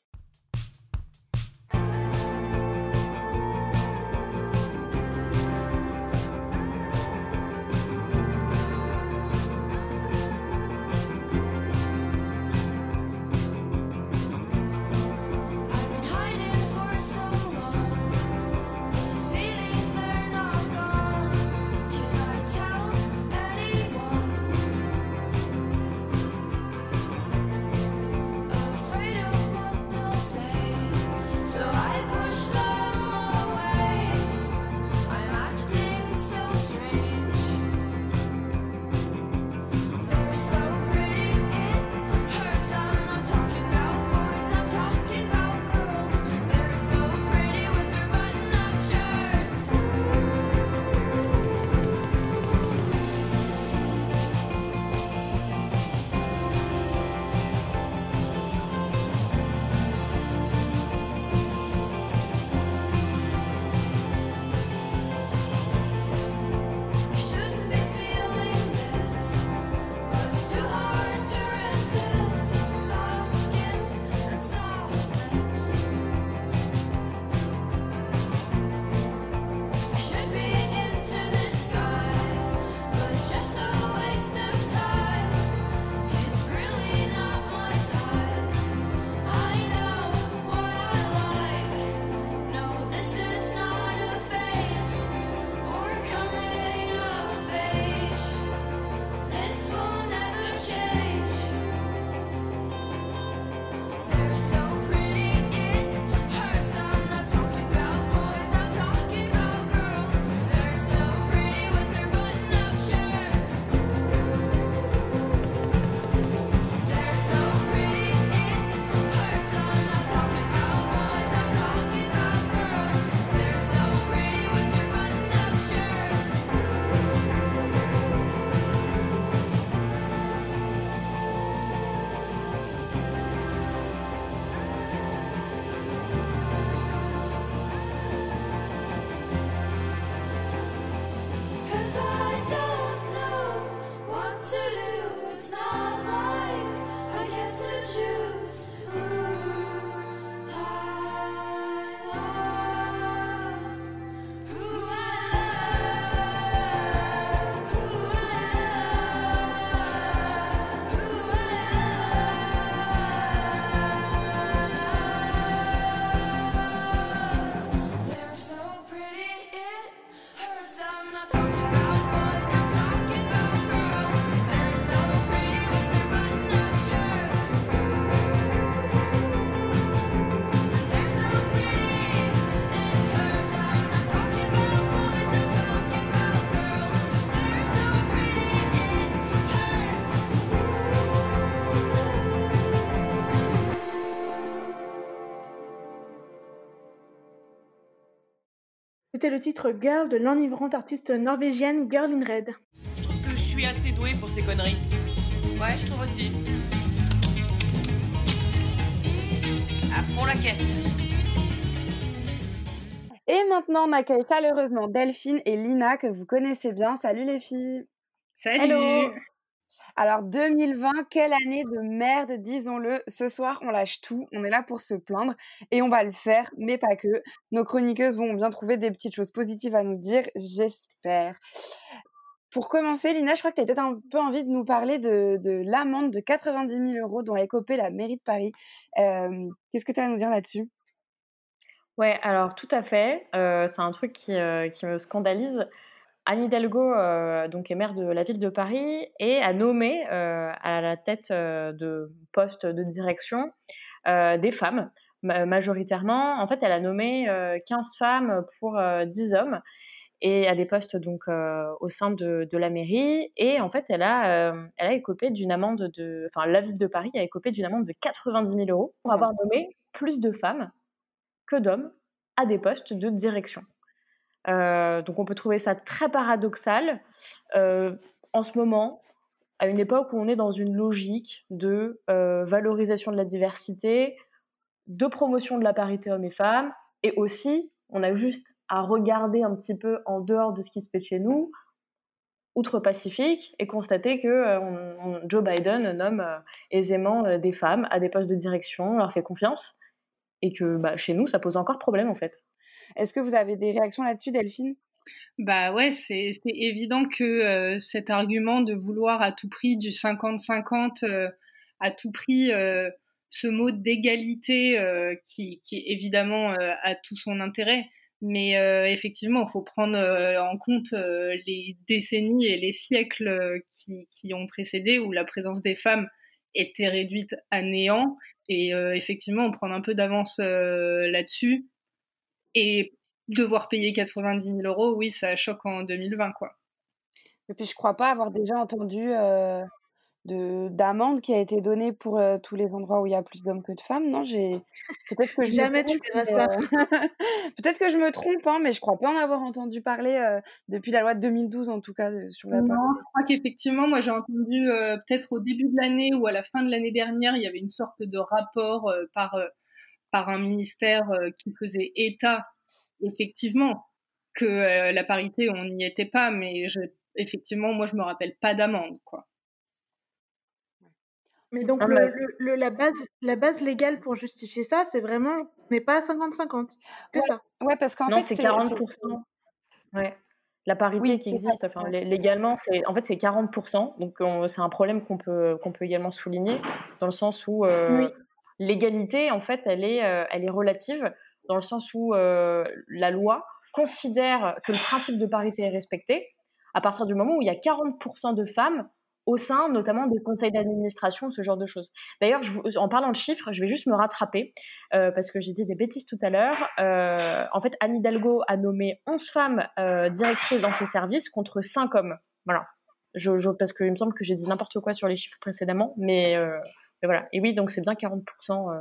C'était le titre Girl de l'enivrante artiste norvégienne Girl in Red. Je trouve que je suis assez douée pour ces conneries. Ouais, je trouve aussi. À fond la caisse. Et maintenant, on accueille chaleureusement Delphine et Lina que vous connaissez bien. Salut les filles. Salut Hello. Alors 2020, quelle année de merde, disons-le. Ce soir, on lâche tout, on est là pour se plaindre et on va le faire, mais pas que. Nos chroniqueuses vont bien trouver des petites choses positives à nous dire, j'espère. Pour commencer, Lina, je crois que tu as peut-être un peu envie de nous parler de, de l'amende de 90 000 euros dont a écopé la mairie de Paris. Qu'est-ce que tu as à nous dire là-dessus? Ouais, alors tout à fait. Euh, c'est un truc qui, euh, qui me scandalise. Anne Hidalgo euh, donc est maire de la ville de Paris et a nommé euh, à la tête euh, de postes de direction des femmes ma- majoritairement. En fait, elle a nommé euh, 15 femmes pour euh, 10 hommes et à des postes donc au sein de, de la mairie. Et en fait, elle a, elle a écopé d'une amende de, enfin la ville de Paris a écopé d'une amende de 90 000 euros pour avoir nommé plus de femmes que d'hommes à des postes de direction. Euh, donc on peut trouver ça très paradoxal euh, en ce moment, à une époque où on est dans une logique de euh, valorisation de la diversité, de promotion de la parité hommes et femmes, et aussi on a juste à regarder un petit peu en dehors de ce qui se fait chez nous, outre-Pacifique, et constater que Joe Biden nomme aisément des femmes à des postes de direction, leur fait confiance, et que bah, chez nous ça pose encore problème en fait. Est-ce que vous avez des réactions là-dessus, Delphine? Bah ouais, c'est évident que euh, cet argument de vouloir à tout prix du 50-50, euh, à tout prix euh, ce mot d'égalité qui, qui évidemment a tout son intérêt, mais effectivement, il faut prendre en compte les décennies et les siècles qui, qui ont précédé où la présence des femmes était réduite à néant. Et effectivement, prendre un peu d'avance là-dessus et devoir payer 90 000 euros, oui, ça choque en 2020, quoi. Et puis je crois pas avoir déjà entendu euh, de d'amende qui a été donnée pour euh, tous les endroits où il y a plus d'hommes que de femmes. Non, j'ai peut-être que je me Jamais tu trompe, verras ça. euh, peut-être que je me trompe, hein, mais je crois pas en avoir entendu parler euh, depuis la loi de 2012 en tout cas euh, sur la Non, je crois qu'effectivement, moi j'ai entendu euh, peut-être au début de l'année ou à la fin de l'année dernière, il y avait une sorte de rapport euh, par, euh, par un ministère euh, qui faisait état, effectivement, que euh, la parité, on n'y était pas, mais je, effectivement, moi je me rappelle pas d'amende, quoi. Mais donc, Ah, le, le- le- la, base, la base légale pour justifier ça, c'est vraiment, on n'est pas à 50-50. Que Ouais, ça. ouais, parce qu'en fait c'est c'est 40%. Ouais. La parité oui, qui existe, enfin, légalement, c'est en fait c'est 40%. Donc on- c'est un problème qu'on peut qu'on peut également souligner dans le sens où euh, Oui. L'égalité en fait elle est euh, elle est relative dans le sens où euh, la loi considère que le principe de parité est respecté à partir du moment où il y a 40% de femmes au sein notamment des conseils d'administration, ce genre de choses. D'ailleurs, en parlant de chiffres, je vais juste me rattraper euh, parce que j'ai dit des bêtises tout à l'heure. En fait, Anne Hidalgo a nommé 11 femmes directrices dans ses services contre 5 hommes. Voilà. Je, je- parce qu'il me semble que j'ai dit n'importe quoi sur les chiffres précédemment, mais, voilà. Et oui, donc c'est bien 40%. euh.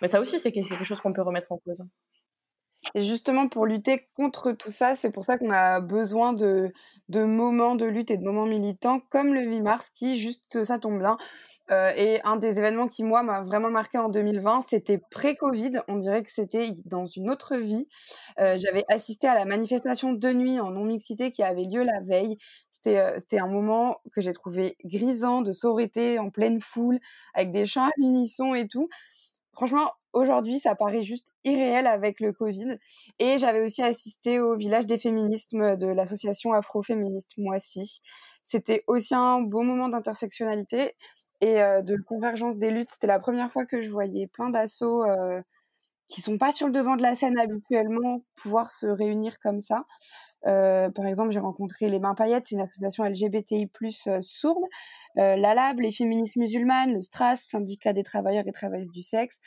Mais ça aussi, c'est quelque chose qu'on peut remettre en cause. Et justement, pour lutter contre tout ça, c'est pour ça qu'on a besoin de, de moments de lutte et de moments militants comme le 8 mars, qui, juste ça tombe bien, euh, est un des événements qui, moi, m'a vraiment marqué en 2020. C'était pré-Covid, on dirait que c'était dans une autre vie. Euh, J'avais assisté à la manifestation de nuit en non-mixité qui avait lieu la veille. C'était euh, c'était un moment que j'ai trouvé grisant, de sororité en pleine foule, avec des chants à l'unisson et tout. Franchement, aujourd'hui, ça paraît juste irréel avec le Covid. Et j'avais aussi assisté au village des féminismes de l'association Afroféministe Moissy. C'était aussi un beau moment d'intersectionnalité et euh, de convergence des luttes. C'était la première fois que je voyais plein d'assauts euh, qui sont pas sur le devant de la scène habituellement pouvoir se réunir comme ça. Euh, par exemple, j'ai rencontré les Mains Paillettes, c'est une association LGBTI+ euh, sourde. Euh, les féministes musulmanes, le STRAS, syndicat des travailleurs et travailleuses du sexe.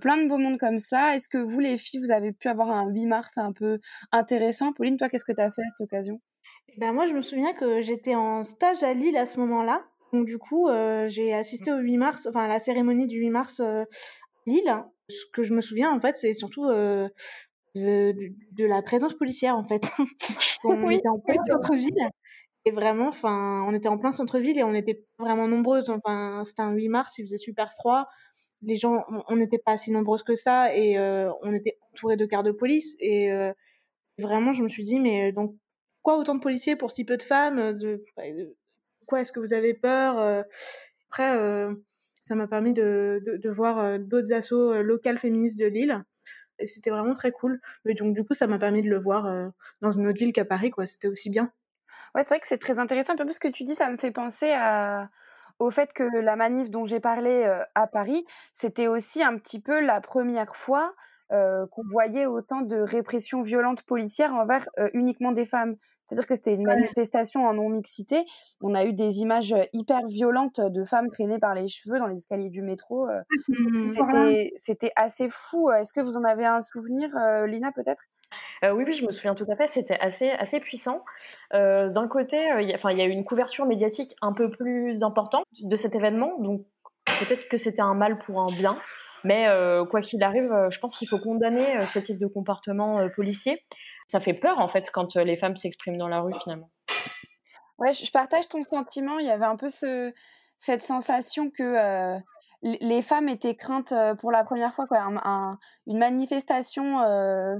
Plein de beaux mondes comme ça. Est-ce que vous, les filles, vous avez pu avoir un 8 mars un peu intéressant? Pauline, toi, qu'est-ce que tu as fait à cette occasion? Ben moi, je me souviens que j'étais en stage à Lille à ce moment-là. Donc du coup, euh, j'ai assisté au 8 mars, enfin à la cérémonie du 8 mars euh, à Lille. Ce que je me souviens, en fait, c'est surtout euh, de, de, de la présence policière en fait. Oui, était en plein centre-ville et vraiment, enfin, on était en plein centre-ville et on n'était pas vraiment nombreuses. Enfin, c'était un 8 mars, il faisait super froid. Les gens, on- on n'était pas si nombreuses que ça et euh, on était entourés de quarts de police et euh, vraiment, je me suis dit, mais donc, pourquoi autant de policiers pour si peu de femmes de, de- Pourquoi est-ce que vous avez peur euh Après, euh, ça m'a permis de, voir euh, d'autres assos locales féministes de Lille et c'était vraiment très cool. Donc, du coup, ça m'a permis de le voir dans une autre ville qu'à Paris, quoi. C'était aussi bien. Ouais, c'est vrai que c'est très intéressant. Puis en plus, ce que tu dis, ça me fait penser au fait que la manif dont j'ai parlé à Paris, c'était aussi un petit peu la première fois euh, qu'on voyait autant de répression violente policière envers euh, uniquement des femmes. C'est-à-dire que c'était une manifestation en non-mixité. On a eu des images euh, hyper violentes de femmes traînées par les cheveux dans les escaliers du métro. euh. Mhm. C'était c'était assez fou. Est-ce que vous en avez un souvenir, Lina, peut-être? Euh, oui, oui, je me souviens tout à fait, c'était assez, assez puissant. Euh, d'un côté, euh, il y a- enfin, il y a eu une couverture médiatique un peu plus importante de cet événement, donc peut-être que c'était un mal pour un bien, mais euh, quoi qu'il arrive, euh, je pense qu'il faut condamner euh, ce type de comportement policier. Ça fait peur, en fait, quand les femmes s'expriment dans la rue, finalement. Ouais, je partage ton sentiment. Il y avait un peu ce, cette sensation que les femmes étaient craintes pour la première fois. Une manifestation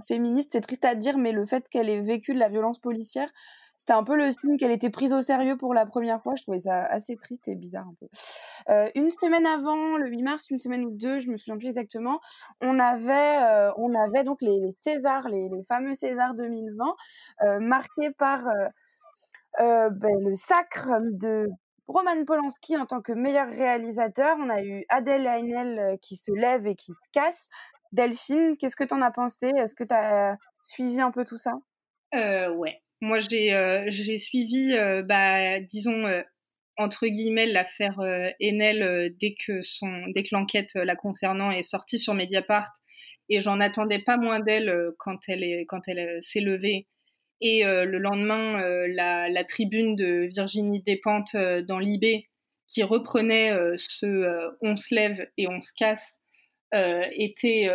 féministe, c'est triste à dire, mais le fait qu'elle ait vécu de la violence policière, c'était un peu le signe qu'elle était prise au sérieux pour la première fois. Je trouvais ça assez triste et bizarre un peu. Euh, une semaine avant, le 8 mars, une semaine ou deux, je me souviens plus exactement, on avait, euh, on avait donc les, Césars, les, fameux Césars 2020, euh, marqués par ben, le sacre de Roman Polanski en tant que meilleur réalisateur. On a eu Adèle Haenel qui se lève et qui se casse. Delphine, qu'est-ce que tu en as pensé? Est-ce que tu as suivi un peu tout ça? Euh, ouais. Moi, j'ai euh, suivi, euh, bah, disons, euh, entre guillemets, l'affaire Enel dès que, l'enquête la concernant est sortie sur Mediapart. Et j'en attendais pas moins d'elle quand elle, s'est levée. Et le lendemain, la, tribune de Virginie Despentes dans Libé, qui reprenait ce On se lève et on se casse, était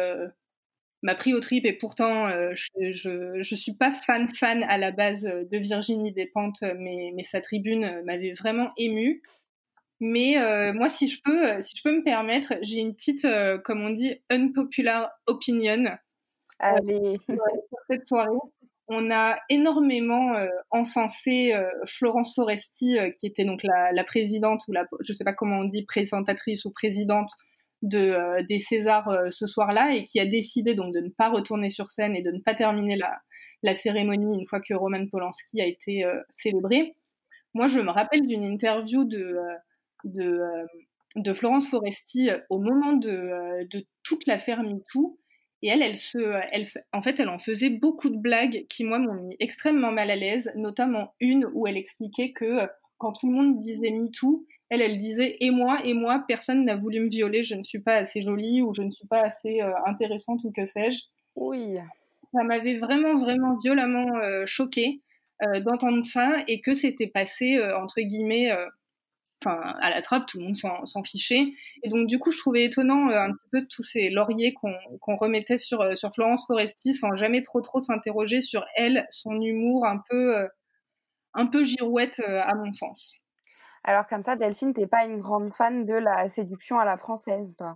m'a pris au trip et pourtant euh, je, je je suis pas fan fan à la base euh, de Virginie Despentes mais mais sa tribune euh, m'avait vraiment émue mais euh, moi si je peux euh, si je peux me permettre j'ai une petite euh, comme on dit unpopular opinion Allez. pour cette soirée on a énormément euh, encensé euh, Florence Foresti euh, qui était donc la, la présidente ou la je sais pas comment on dit présentatrice ou présidente de, euh, des Césars euh, ce soir-là et qui a décidé donc de ne pas retourner sur scène et de ne pas terminer la, cérémonie une fois que Roman Polanski a été euh, célébré. Moi, je me rappelle d'une interview de, Florence Foresti au moment de, toute l'affaire MeToo. Et elle, elle se, en fait, elle en faisait beaucoup de blagues qui, moi, m'ont mis extrêmement mal à l'aise, notamment une où elle expliquait que quand tout le monde disait MeToo, elle, elle disait et moi, et moi, personne n'a voulu me violer, je ne suis pas assez jolie ou je ne suis pas assez euh, intéressante ou que sais-je. Oui. Ça m'avait vraiment, vraiment violemment euh, choquée euh, d'entendre ça et que c'était passé, euh, entre guillemets, enfin, à la trappe, tout le monde s'en fichait. Et donc, du coup, je trouvais étonnant euh, un petit peu tous ces lauriers qu'on remettait sur, euh, sur Florence Foresti sans jamais trop, trop s'interroger sur elle, son humour un peu, euh, un peu girouette, à mon sens. Alors comme ça, Delphine, t'es pas une grande fan de la séduction à la française, toi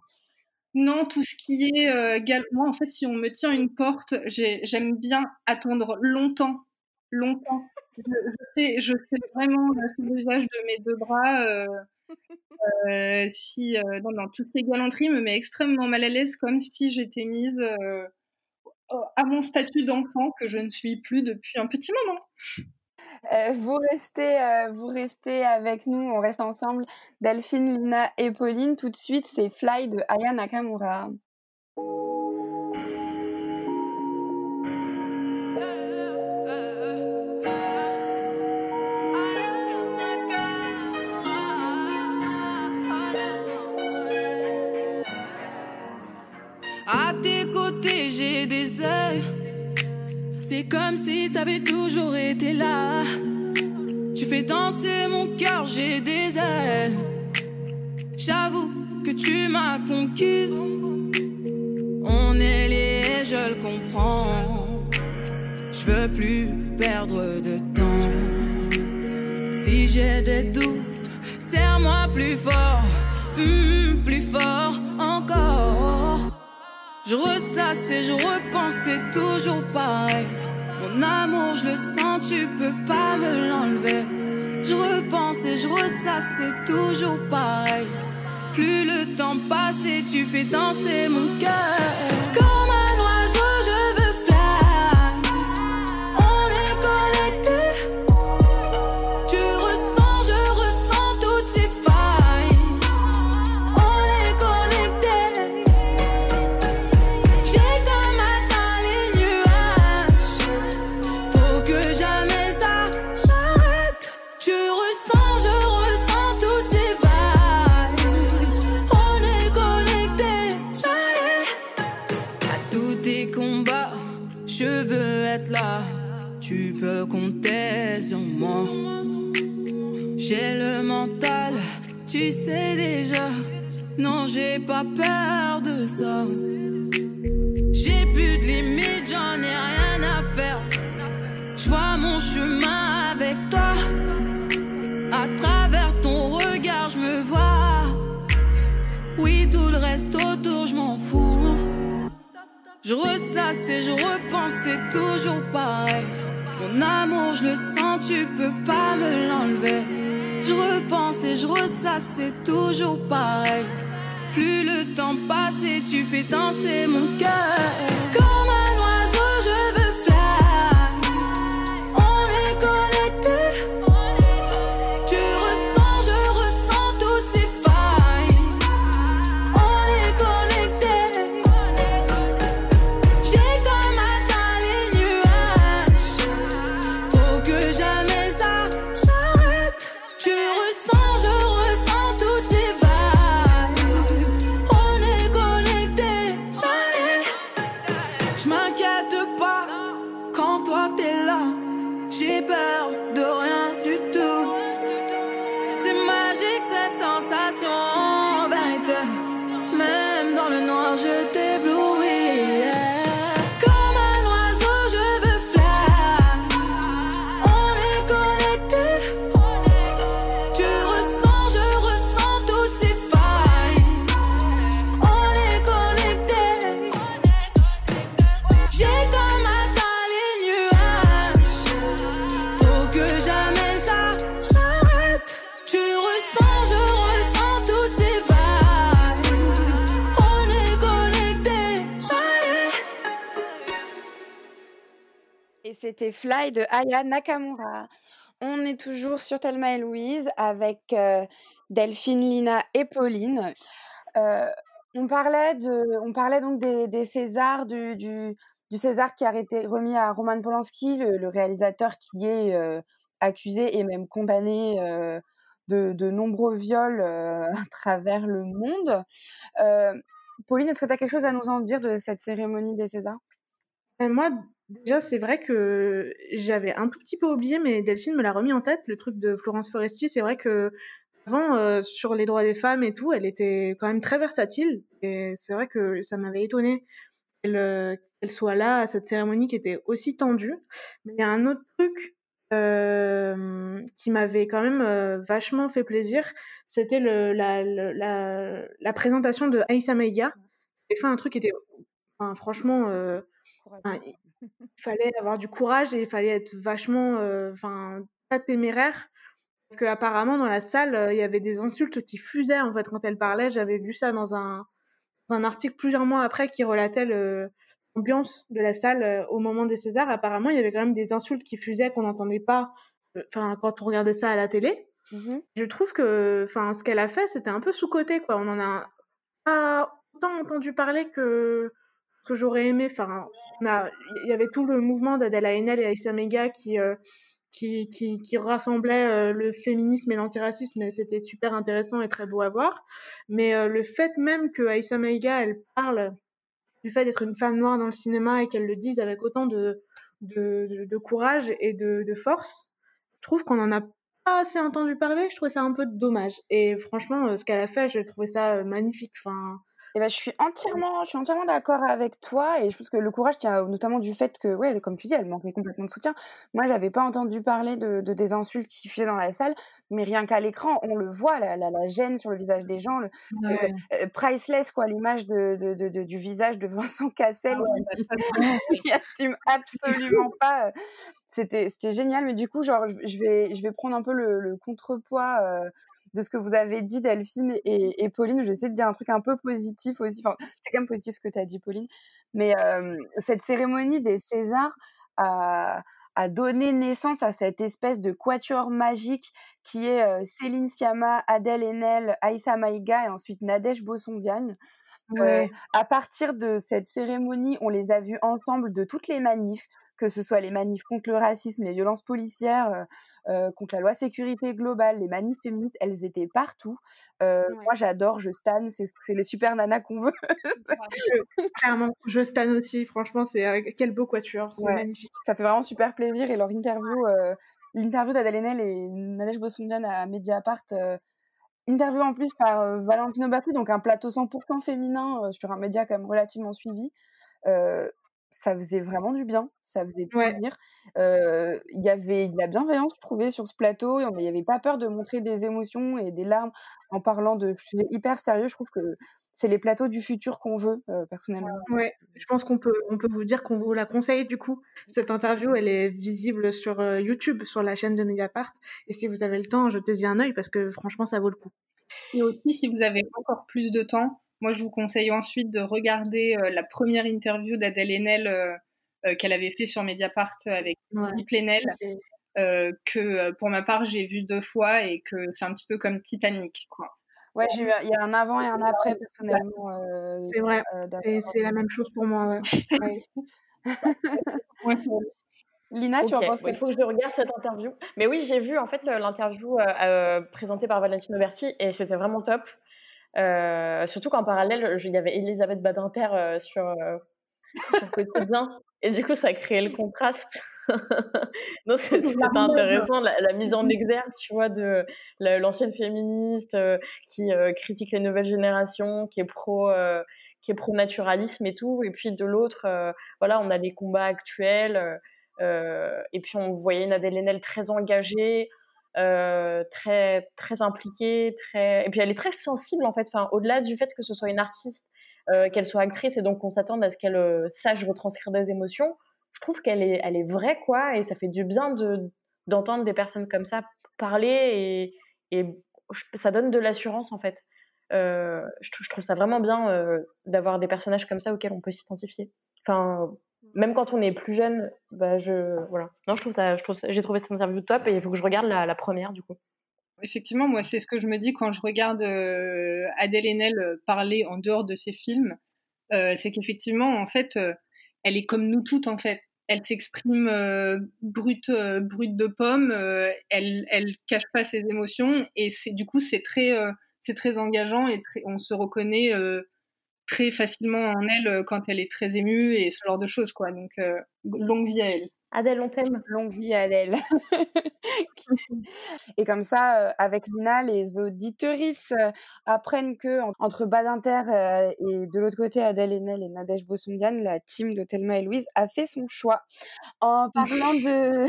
Non, tout ce qui est euh. Moi, en fait, si on me tient une porte, j'ai- j'aime bien attendre longtemps. Longtemps. Je, sais, je vraiment l'usage de mes deux bras. euh, euh, si, euh, non, non, toutes ces galanteries me met extrêmement mal à l'aise, comme si j'étais mise à mon statut d'enfant que je ne suis plus depuis un petit moment. Euh, vous restez, euh, vous restez avec nous, on reste ensemble. Delphine, Lina et Pauline. Tout de suite, c'est Fly de Aya Nakamura. C'est comme si t'avais toujours été là. Tu fais danser mon cœur, j'ai des ailes. J'avoue que tu m'as conquise. On est liés, je le comprends. Je veux plus perdre de temps. Si j'ai des doutes, serre-moi plus fort, mm, plus fort encore. Je ressasse et je repense, c'est toujours pareil. Mon amour, je le sens, tu peux pas me l'enlever. Je repense et je ressasse, c'est toujours pareil. Plus le temps passe et tu fais danser mon cœur. Tu sais déjà. Non, j'ai pas peur de ça. J'ai plus de limites, j'en ai rien à faire. Je vois mon chemin avec toi. À travers ton regard, je me vois. Oui, tout le reste autour, je m'en fous. Je ressasse et je repense, c'est toujours pareil. Mon amour, je le sens, tu peux pas me l'enlever. Je repense et je ressasse, toujours pareil. Plus le temps passe et tu fais danser mon cœur. De Aya Nakamura. On est toujours sur Thelma et Louise avec euh, Delphine, Lina et Pauline. Euh, on, parlait de, on parlait donc des, Césars, du, César qui a été remis à Roman Polanski, le, réalisateur qui est euh, accusé et même condamné de, nombreux viols à travers le monde. Pauline, est-ce que tu as quelque chose à nous en dire de cette cérémonie des Césars? Moi, déjà, c'est vrai que j'avais un tout petit peu oublié, mais Delphine me l'a remis en tête, le truc de Florence Foresti. C'est vrai que avant, euh, sur les droits des femmes et tout, elle était quand même très versatile. Et c'est vrai que ça m'avait étonnée qu'elle euh, soit là à cette cérémonie qui était aussi tendue. Mais il y a un autre truc euh, qui m'avait quand même vachement fait plaisir, c'était la, la, la, la présentation de Aïssa Maïga. Elle a fait un truc qui était, enfin, franchement, il fallait avoir du courage et il fallait être vachement, euh, enfin, pas téméraire. Parce que apparemment dans la salle, euh, il y avait des insultes qui fusaient en fait quand elle parlait. J'avais lu ça dans un, dans un article plusieurs mois après qui relatait l'ambiance de la salle euh, au moment des Césars. Apparemment, il y avait quand même des insultes qui fusaient qu'on n'entendait pas, enfin, quand on regardait ça à la télé. Je trouve que, enfin, ce qu'elle a fait, c'était un peu sous-coté, quoi. On en a pas autant entendu parler que que j'aurais aimé. Enfin, il y avait tout le mouvement d'Adèle Haenel et Aïssa Mega qui euh, qui, qui, qui rassemblait euh, le féminisme et l'antiracisme et c'était super intéressant et très beau à voir. Mais euh, le fait même que Aïssa elle parle du fait d'être une femme noire dans le cinéma et qu'elle le dise avec autant de, de, de, courage et de, force, je trouve qu'on en a pas assez entendu parler. Je trouvais ça un peu dommage. Et franchement, ce qu'elle a fait, j'ai trouvé ça magnifique. Enfin, Et ben, je suis entièrement, je suis entièrement d'accord avec toi et je pense que le courage tient notamment du fait que, ouais, comme tu dis, elle manquait complètement de soutien. Moi, j'avais pas entendu parler de, de des insultes qui fuyaient dans la salle, mais rien qu'à l'écran, on le voit, la, la, la gêne sur le visage des gens, le, Ouais. le- euh, priceless quoi, l'image de, du visage de Vincent Cassel Ah qui ouais, bah, ça, vraiment, qui assume absolument pas. euh, C'était c'était génial, mais du coup, genre, je je vais je vais prendre un peu le, le contrepoids euh, de ce que vous avez dit, Delphine et, et Pauline. Je vais essayer de dire un truc un peu positif aussi. Enfin, c'est quand même positif ce que tu as dit, Pauline. Mais euh, cette cérémonie des Césars a, a donné naissance à cette espèce de quatuor magique qui est euh, Céline Sciamma, Adèle Haenel, Aïssa Maïga et ensuite Nadège Bossondiagne. Euh, à partir de cette cérémonie, on les a vus ensemble de toutes les manifs, que ce soit les manifs contre le racisme, les violences policières, euh, euh, contre la loi sécurité globale, les manifs féministes, elles étaient partout. Euh, Ouais. Moi, j'adore, je stan, c'est les super nanas qu'on veut. Je- clairement, je stan aussi. Franchement, c'est quel beau quatuor, c'est Ouais. magnifique. Ça fait vraiment super plaisir et leur interview, euh, l'interview d'Adèle Haenel et Nadège Bossondiane à Mediapart, interview en plus par Valentino Berti, donc un plateau 100% féminin sur un média quand même relativement suivi. Euh, ça faisait vraiment du bien, ça faisait Ouais. plaisir. Euh, Il y avait de la bienveillance, je trouvais, sur ce plateau. Il n'y avait pas peur de montrer des émotions et des larmes en parlant de sujets hyper sérieux. Je trouve que c'est les plateaux du futur qu'on veut, euh, personnellement. Ouais, je pense qu'on peut, on peut vous dire qu'on vous la conseille du coup. Cette interview, elle est visible sur euh, YouTube, sur la chaîne de Mediapart. Et si vous avez le temps, jetez-y un œil parce que franchement, ça vaut le coup. Et aussi, si vous avez encore plus de temps, moi je vous conseille ensuite de regarder euh, la première interview d'Adèle Haenel euh, euh, qu'elle avait fait sur Mediapart avec Ouais. Philippe Lenel, euh, que pour ma part j'ai vu deux fois et que c'est un petit peu comme Titanic. Quoi. Ouais, il y a un avant et un après, personnellement. euh, C'est vrai, euh, d'avoir- c'est la même chose pour moi. Ouais. Ouais. Ouais. Lina, tu en penses bon, il quoi? faut que je regarde cette interview. Mais oui, j'ai vu en fait l'interview présentée par Valentino Berti et c'était vraiment top. Euh, surtout qu'en parallèle, il y avait Elisabeth Badinter euh, sur, euh, sur Quotidien et du coup, ça a créé le contraste. Non, c'est- c'était intéressant la, la mise en exergue, tu vois, de la- l'ancienne féministe euh, qui critique les nouvelles générations, qui est pro, qui est pro naturalisme et tout, et puis de l'autre, voilà, on a les combats actuels. et puis on voyait Nadège Haenel très engagée, euh, très très impliquée, très et puis elle est très sensible en fait. Enfin, au-delà du fait que ce soit une artiste, euh, qu'elle soit actrice et donc qu'on s'attende à ce qu'elle euh, sache retranscrire des émotions, je trouve qu'elle est elle est vraie quoi et ça fait du bien de d'entendre des personnes comme ça parler et, et ça donne de l'assurance en fait. Je, je trouve ça vraiment bien d'avoir des personnages comme ça auxquels on peut s'identifier. Enfin, même quand on est plus jeune, bah je voilà. Non, je trouve ça, je trouve j'ai trouvé cette interview top et il faut que je regarde la, première du coup. Effectivement, moi c'est ce que je me dis quand je regarde euh, Adèle Haenel euh, parler en dehors de ses films, euh, c'est qu'effectivement en fait euh, elle est comme nous toutes en fait. Elle s'exprime brute, brute de pomme, elle, elle cache pas ses émotions et c'est du coup c'est très, c'est très engageant et on se reconnaît très facilement en elle euh, quand elle est très émue et ce genre de choses quoi. Donc euh, longue vie à elle. Adèle, on t'aime. Longue vie à Adèle. Et comme ça, euh, avec Lina, les auditorices euh, apprennent que en- entre Badinter euh, et de l'autre côté Adèle Haenel et Nadège Bossondiane, la team de Thelma et Louise a fait son choix. En parlant de,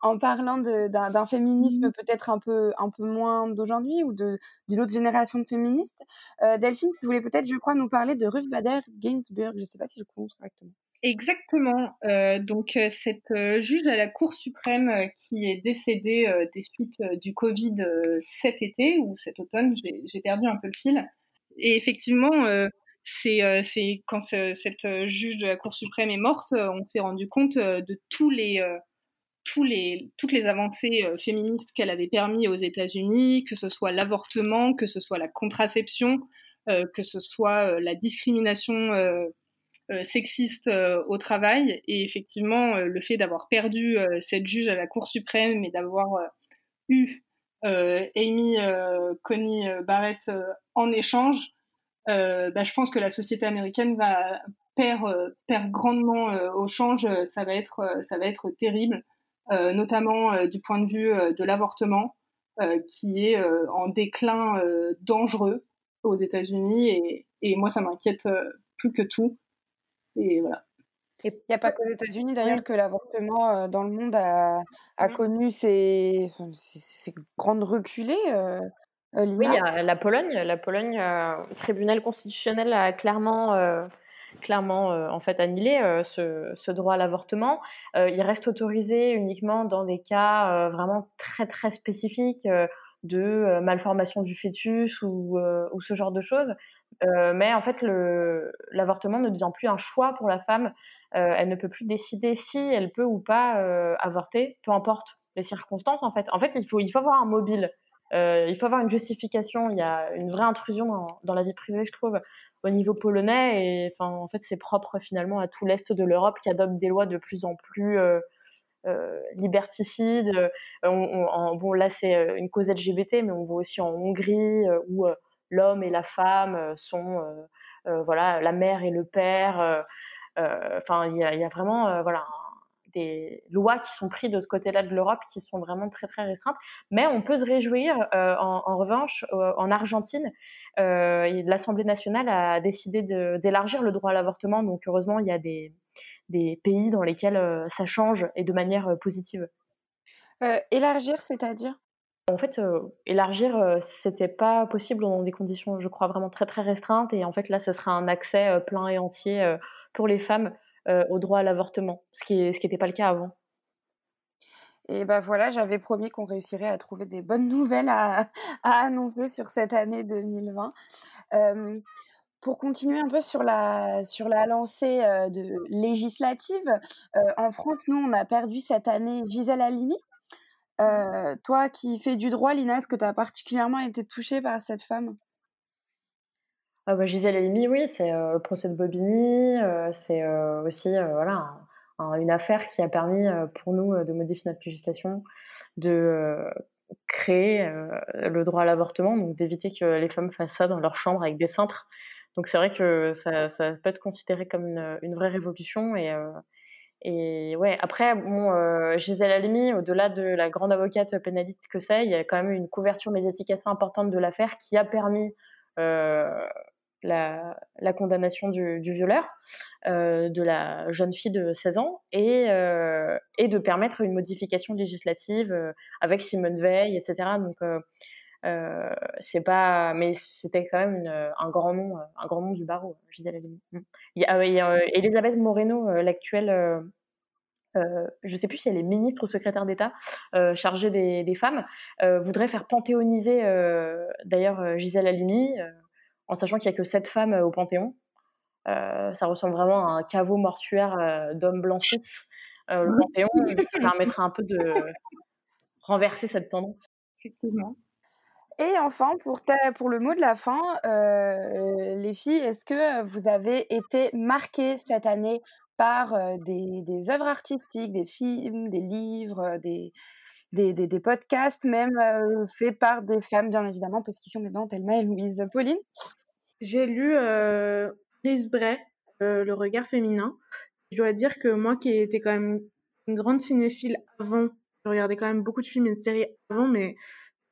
en parlant d'un féminisme peut-être un peu, un peu moins d'aujourd'hui ou d'une autre génération de féministes, euh, Delphine, tu voulais peut-être, je crois, nous parler de Ruth Bader Ginsburg. Je ne sais pas si je prononce correctement. Exactement. Euh, donc euh, cette euh, juge à la Cour suprême qui est décédée des suites du Covid cet été ou cet automne, j'ai perdu un peu le fil. Et effectivement, c'est quand ce- cette juge de la Cour suprême est morte, on s'est rendu compte de tous les toutes les avancées euh, féministes qu'elle avait permis aux États-Unis, que ce soit l'avortement, que ce soit la contraception, euh, que ce soit euh, la discrimination sexiste au travail. Et effectivement, le fait d'avoir perdu cette juge à la Cour suprême et d'avoir eu Amy Coney Barrett en échange, bah, je pense que la société américaine va perd, perd grandement au change. Ça va être, terrible, notamment euh, du point de vue euh, de l'avortement, euh, qui est euh, en déclin euh, dangereux aux États-Unis et Et moi, ça m'inquiète euh, plus que tout. Et voilà. Il n'y a pas qu'aux États-Unis d'ailleurs que l'avortement euh, dans le monde a, a connu ses, enfin, ses- ses grandes reculées, euh, euh, Oui, la Pologne. La Pologne, euh, le tribunal constitutionnel a clairement, euh, clairement euh, en fait annulé euh, ce, droit à l'avortement. Euh, il reste autorisé uniquement dans des cas vraiment très très spécifiques de malformation du fœtus ou, ou ce genre de choses. Mais en fait, l'avortement ne devient plus un choix pour la femme. Elle ne peut plus décider si elle peut ou pas avorter, peu importe les circonstances. En fait, en fait, il faut, il faut avoir un mobile. Euh, il faut avoir une justification. Il y a une vraie intrusion dans, la vie privée, je trouve, au niveau polonais. Et enfin, en fait, c'est propre finalement à tout l'est de l'Europe qui adopte des lois de plus en plus euh, euh, liberticides. Bon, là, c'est une cause LGBT, mais on voit aussi en Hongrie où l'homme et la femme sont, voilà, la mère et le père. Enfin, il y y a vraiment, voilà. Des lois qui sont prises de ce côté-là de l'Europe qui sont vraiment très très restreintes. Mais on peut se réjouir, euh, en, en revanche, euh, en Argentine, euh, l'Assemblée nationale a décidé d'élargir le droit à l'avortement. Donc heureusement, il y a des, des pays dans lesquels ça change et de manière positive. Euh, élargir, c'est-à-dire? En fait, euh, élargir, euh, c'était pas possible dans des conditions, je crois, vraiment très très restreintes. Et en fait, là, ce sera un accès plein et entier pour les femmes euh, au droit à l'avortement, ce qui n'était pas le cas avant. Et ben voilà, j'avais promis qu'on réussirait à trouver des bonnes nouvelles à, annoncer sur cette année 2020. Euh, pour continuer un peu sur la, sur la lancée euh, de législative, euh, en France, nous, on a perdu cette année Gisèle Halimi. Toi qui fais du droit, Lina, est-ce que tu as particulièrement été touchée par cette femme? Ah bah, Gisèle Halimi, oui, c'est euh, le procès de Bobigny, euh, c'est euh, aussi voilà, un- un- une affaire qui a permis pour nous de modifier notre législation, de créer le droit à l'avortement, donc d'éviter que les femmes fassent ça dans leur chambre avec des cintres. Donc c'est vrai que ça, peut être considéré comme une, vraie révolution et, après, Gisèle Halimi, au-delà de la grande avocate pénaliste que c'est, il y a quand même une couverture médiatique assez importante de l'affaire qui a permis la, condamnation du, violeur euh, de la jeune fille de 16 ans et, euh, et de permettre une modification législative euh, avec Simone Veil, etc. Donc, c'est pas, mais c'était quand même un grand nom, un grand nom du barreau, Gisèle Halimi. Mm. Il Elisabeth Moreno, l'actuelle euh, je sais plus si elle est ministre ou secrétaire d'État chargée des, femmes, voudrait faire panthéoniser d'ailleurs Gisèle Halimi, en sachant qu'il n'y a que sept femmes euh, au Panthéon. Euh, ça ressemble vraiment à un caveau mortuaire euh, d'hommes. Euh, le Panthéon, ça permettrait un peu de renverser cette tendance. Effectivement. Et enfin, pour, ta- pour le mot de la fin, euh, les filles, est-ce que vous avez été marquées cette année par euh, des, des œuvres artistiques, des films, des livres, des, des, des- des podcasts, même euh, faits par des femmes, bien évidemment, parce qu'ici on est dans Thelma et Louise. Pauline? J'ai lu euh, Chris Bray, euh, Le regard féminin. Je dois dire que moi qui étais quand même une grande cinéphile avant, je regardais quand même beaucoup de films et de séries avant, mais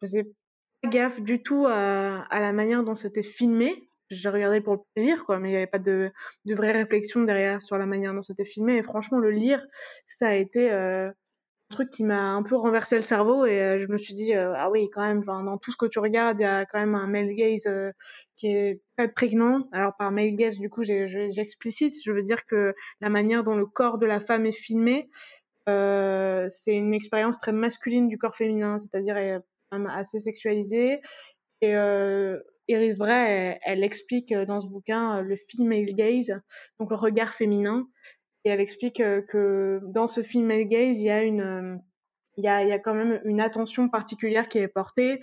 je faisais pas gaffe du tout à, à la manière dont c'était filmé. Je regardais pour le plaisir, quoi, mais il n'y avait pas de, de vraie réflexion derrière sur la manière dont c'était filmé. Et franchement, le lire, ça a été euh, truc qui m'a un peu renversé le cerveau et euh, je me suis dit euh, ah oui quand même dans tout ce que tu regardes il y a quand même un male gaze euh, qui est très prégnant. Alors par male gaze du coup j'explicite je veux dire que la manière dont le corps de la femme est filmé c'est une expérience très masculine du corps féminin c'est-à-dire assez sexualisée et Iris Bray elle, explique dans ce bouquin le female gaze donc le regard féminin et elle explique euh, que dans ce film Male Gaze, il y a une, euh, il y a, y a quand même une attention particulière qui est portée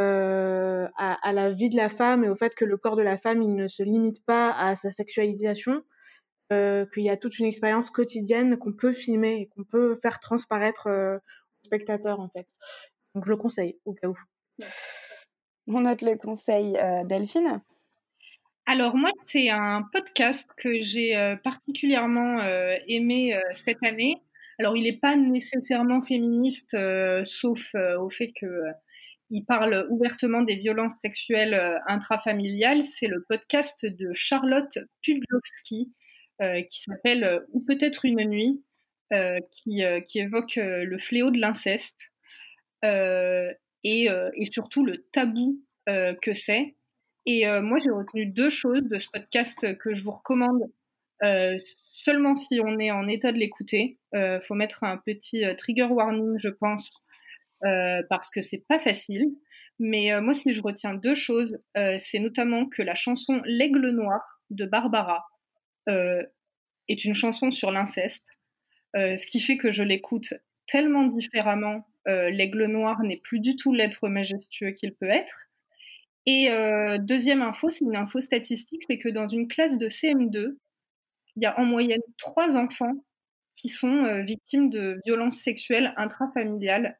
euh, à, à la vie de la femme et au fait que le corps de la femme, il ne se limite pas à sa sexualisation, euh, qu'il y a toute une expérience quotidienne qu'on peut filmer et qu'on peut faire transparaître euh, au spectateur en fait. Donc je le conseille au cas où. On note le conseil euh, Delphine. Alors moi, c'est un podcast que j'ai euh, particulièrement euh, aimé euh, cette année. Alors il n'est pas nécessairement féministe, sauf au fait que euh, il parle ouvertement des violences sexuelles intrafamiliales. C'est le podcast de Charlotte Pudlowski qui s'appelle Ou peut-être une nuit, qui, qui évoque le fléau de l'inceste et, et surtout le tabou que c'est. Et euh, moi, j'ai retenu deux choses de ce podcast que je vous recommande euh, seulement si on est en état de l'écouter. Euh, faut mettre un petit trigger warning, je pense, parce que c'est pas facile. Mais moi, si je retiens deux choses, c'est notamment que la chanson L'Aigle Noir de Barbara est une chanson sur l'inceste, ce qui fait que je l'écoute tellement différemment. L'Aigle Noir n'est plus du tout l'être majestueux qu'il peut être. Et euh, deuxième info, c'est une info statistique, c'est que dans une classe de CM2, il y a en moyenne trois enfants qui sont euh, victimes de violences sexuelles intrafamiliales.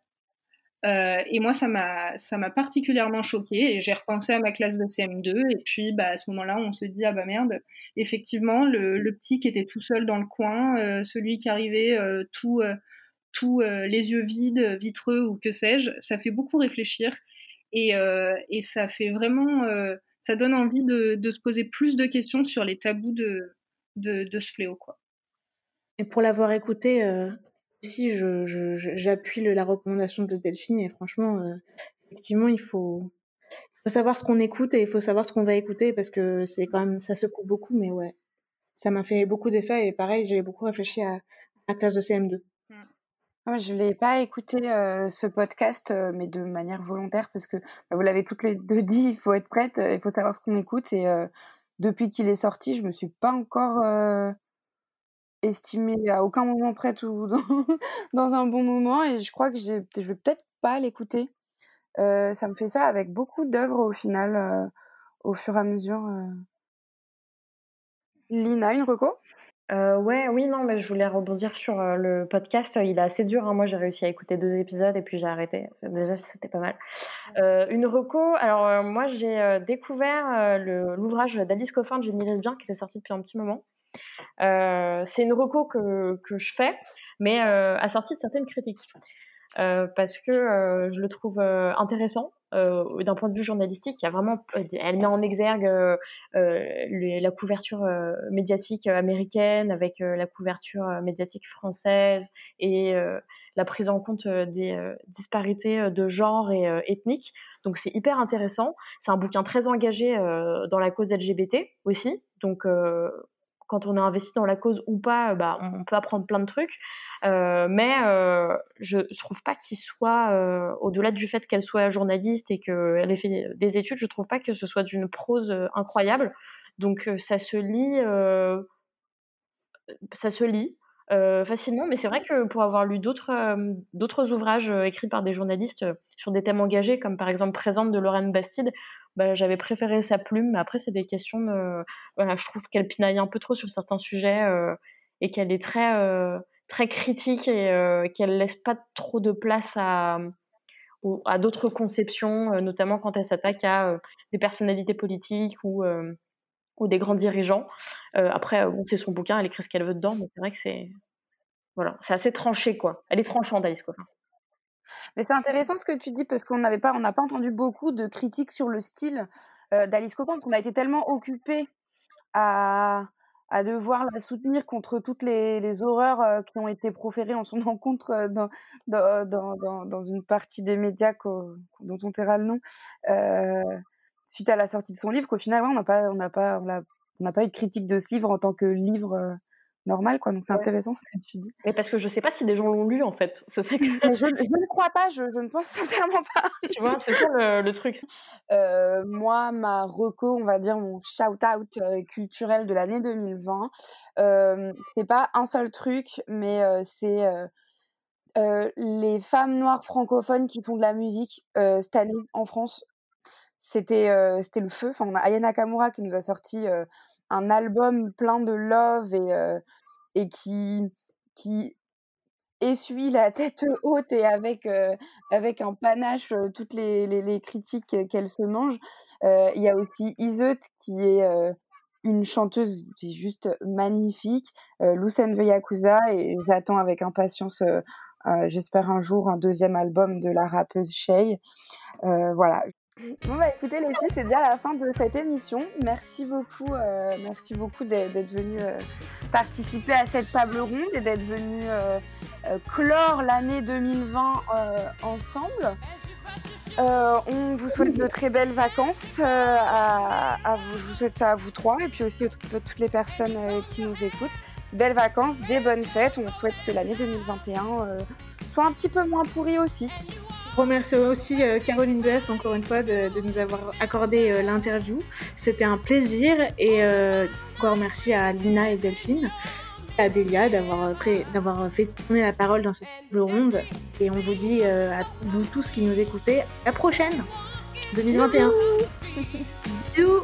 Euh, et moi, ça m'a, particulièrement choquée et j'ai repensé à ma classe de CM2 et puis bah, à ce moment-là, on se dit ah bah merde, effectivement, le, petit qui était tout seul dans le coin, celui qui arrivait tout, tout les yeux vides, vitreux ou que sais-je, ça fait beaucoup réfléchir et, euh, et ça fait vraiment, euh, ça donne envie de, se poser plus de questions sur les tabous de, ce fléau quoi. Et pour l'avoir écouté euh, aussi, j'appuie la recommandation de Delphine et franchement, effectivement, il faut, faut savoir ce qu'on écoute et il faut savoir ce qu'on va écouter parce que c'est quand même, ça secoue beaucoup, mais ouais, ça m'a fait beaucoup d'effets et pareil, j'ai beaucoup réfléchi à la classe de CM2. Moi, je l'ai pas écouté euh, ce podcast, euh, mais de manière volontaire, parce que bah, vous l'avez toutes les deux dit, il faut être prête, euh, il faut savoir ce qu'on écoute. Et depuis qu'il est sorti, je me suis pas encore estimée à aucun moment prête ou dans, dans un bon moment, et je crois que je vais peut-être pas l'écouter. Ça me fait ça avec beaucoup d'œuvres au final, au fur et à mesure. Lina, une reco? Euh, ouais, oui, non, mais je voulais rebondir sur euh, le podcast. Il est assez dur. hein. Moi, j'ai réussi à écouter deux épisodes et puis j'ai arrêté. Déjà, c'était pas mal. Euh, une reco. Alors, euh, moi, j'ai euh, découvert euh, l'ouvrage d'Alice Coffin de Jenny Lesbien qui était sorti depuis un petit moment. Euh, c'est une reco que, que je fais, mais euh, assortie de certaines critiques. Euh, parce que euh, je le trouve euh, intéressant euh, d'un point de vue journalistique. Il y a vraiment, elle met en exergue euh, euh, la couverture euh, médiatique américaine avec euh, la couverture euh, médiatique française et euh, la prise en compte euh, des euh, disparités euh, de genre et euh, ethniques. Donc c'est hyper intéressant. C'est un bouquin très engagé euh, dans la cause LGBT aussi. Donc euh, quand on est investi dans la cause ou pas, euh, bah, on peut apprendre plein de trucs. Euh, mais euh, je trouve pas qu'il soit, euh, au-delà du fait qu'elle soit journaliste et qu'elle ait fait des études, je trouve pas que ce soit d'une prose incroyable. Donc ça se lit, facilement. Mais c'est vrai que pour avoir lu d'autres d'autres ouvrages écrits par des journalistes sur des thèmes engagés, comme par exemple Présente de Lorraine Bastide, bah, j'avais préféré sa plume. Mais après, c'est des questions de, voilà, je trouve qu'elle pinaille un peu trop sur certains sujets euh, et qu'elle est très euh, très critique et euh, qu'elle laisse pas trop de place à à d'autres conceptions, euh, notamment quand elle s'attaque à des personnalités politiques ou ou des grands dirigeants. Après, bon, c'est son bouquin, elle écrit ce qu'elle veut dedans, mais c'est vrai que c'est voilà, c'est assez tranché quoi. Elle est tranchante, Alice Coffin. Mais c'est intéressant ce que tu dis parce qu'on n'avait pas, on n'a pas entendu beaucoup de critiques sur le style euh, d'Alice Coppin parce qu'on a été tellement occupé à, à devoir la soutenir contre toutes les, horreurs euh, qui ont été proférées en son encontre euh, dans, dans, dans, dans, une partie des médias dont on taira le nom euh, suite à la sortie de son livre qu'au final on n'a pas, on n'a pas, on n'a pas eu de critique de ce livre en tant que livre euh, normal quoi. Donc c'est Ouais. intéressant ce que tu dis. Mais parce que je sais pas si des gens l'ont lu en fait. C'est ça que je, je ne crois pas, je, je ne pense sincèrement pas. tu vois, c'est ça le, le truc. Euh, moi, ma reco, on va dire mon shout-out euh, culturel de l'année 2020, euh, c'est pas un seul truc, mais euh, c'est les femmes noires francophones qui font de la musique cette année en France. C'était euh, c'était le feu. Enfin, on a Aya Nakamura qui nous a sorti euh, un album plein de love et, euh, et qui, qui essuie la tête haute et avec, euh, avec un panache euh, toutes les, les, critiques qu'elle se mange. Il y a aussi Iseut qui est une chanteuse qui est juste magnifique, Lucen Yakuza, et j'attends avec impatience j'espère un jour un deuxième album de la rappeuse Shay. Voilà. Bon bah écoutez les filles, c'est déjà la fin de cette émission. Merci beaucoup, euh, merci beaucoup d'être venues euh, participer à cette table ronde et d'être venues euh, clore l'année 2020 euh, ensemble. On vous souhaite de très belles vacances. à, vous, je vous souhaite ça à vous trois et puis aussi à toutes, toutes les personnes qui nous écoutent. Belles vacances, des bonnes fêtes. On souhaite que l'année 2021 euh, soit un petit peu moins pourrie aussi. Remercie aussi euh, Caroline Dehaest encore une fois de, de nous avoir accordé euh, l'interview. C'était un plaisir et euh, encore merci à Lina et Delphine, à Delia d'avoir fait tourner la parole dans cette table ronde. Et on vous dit à vous tous qui nous écoutez, à la prochaine 2021. Bisous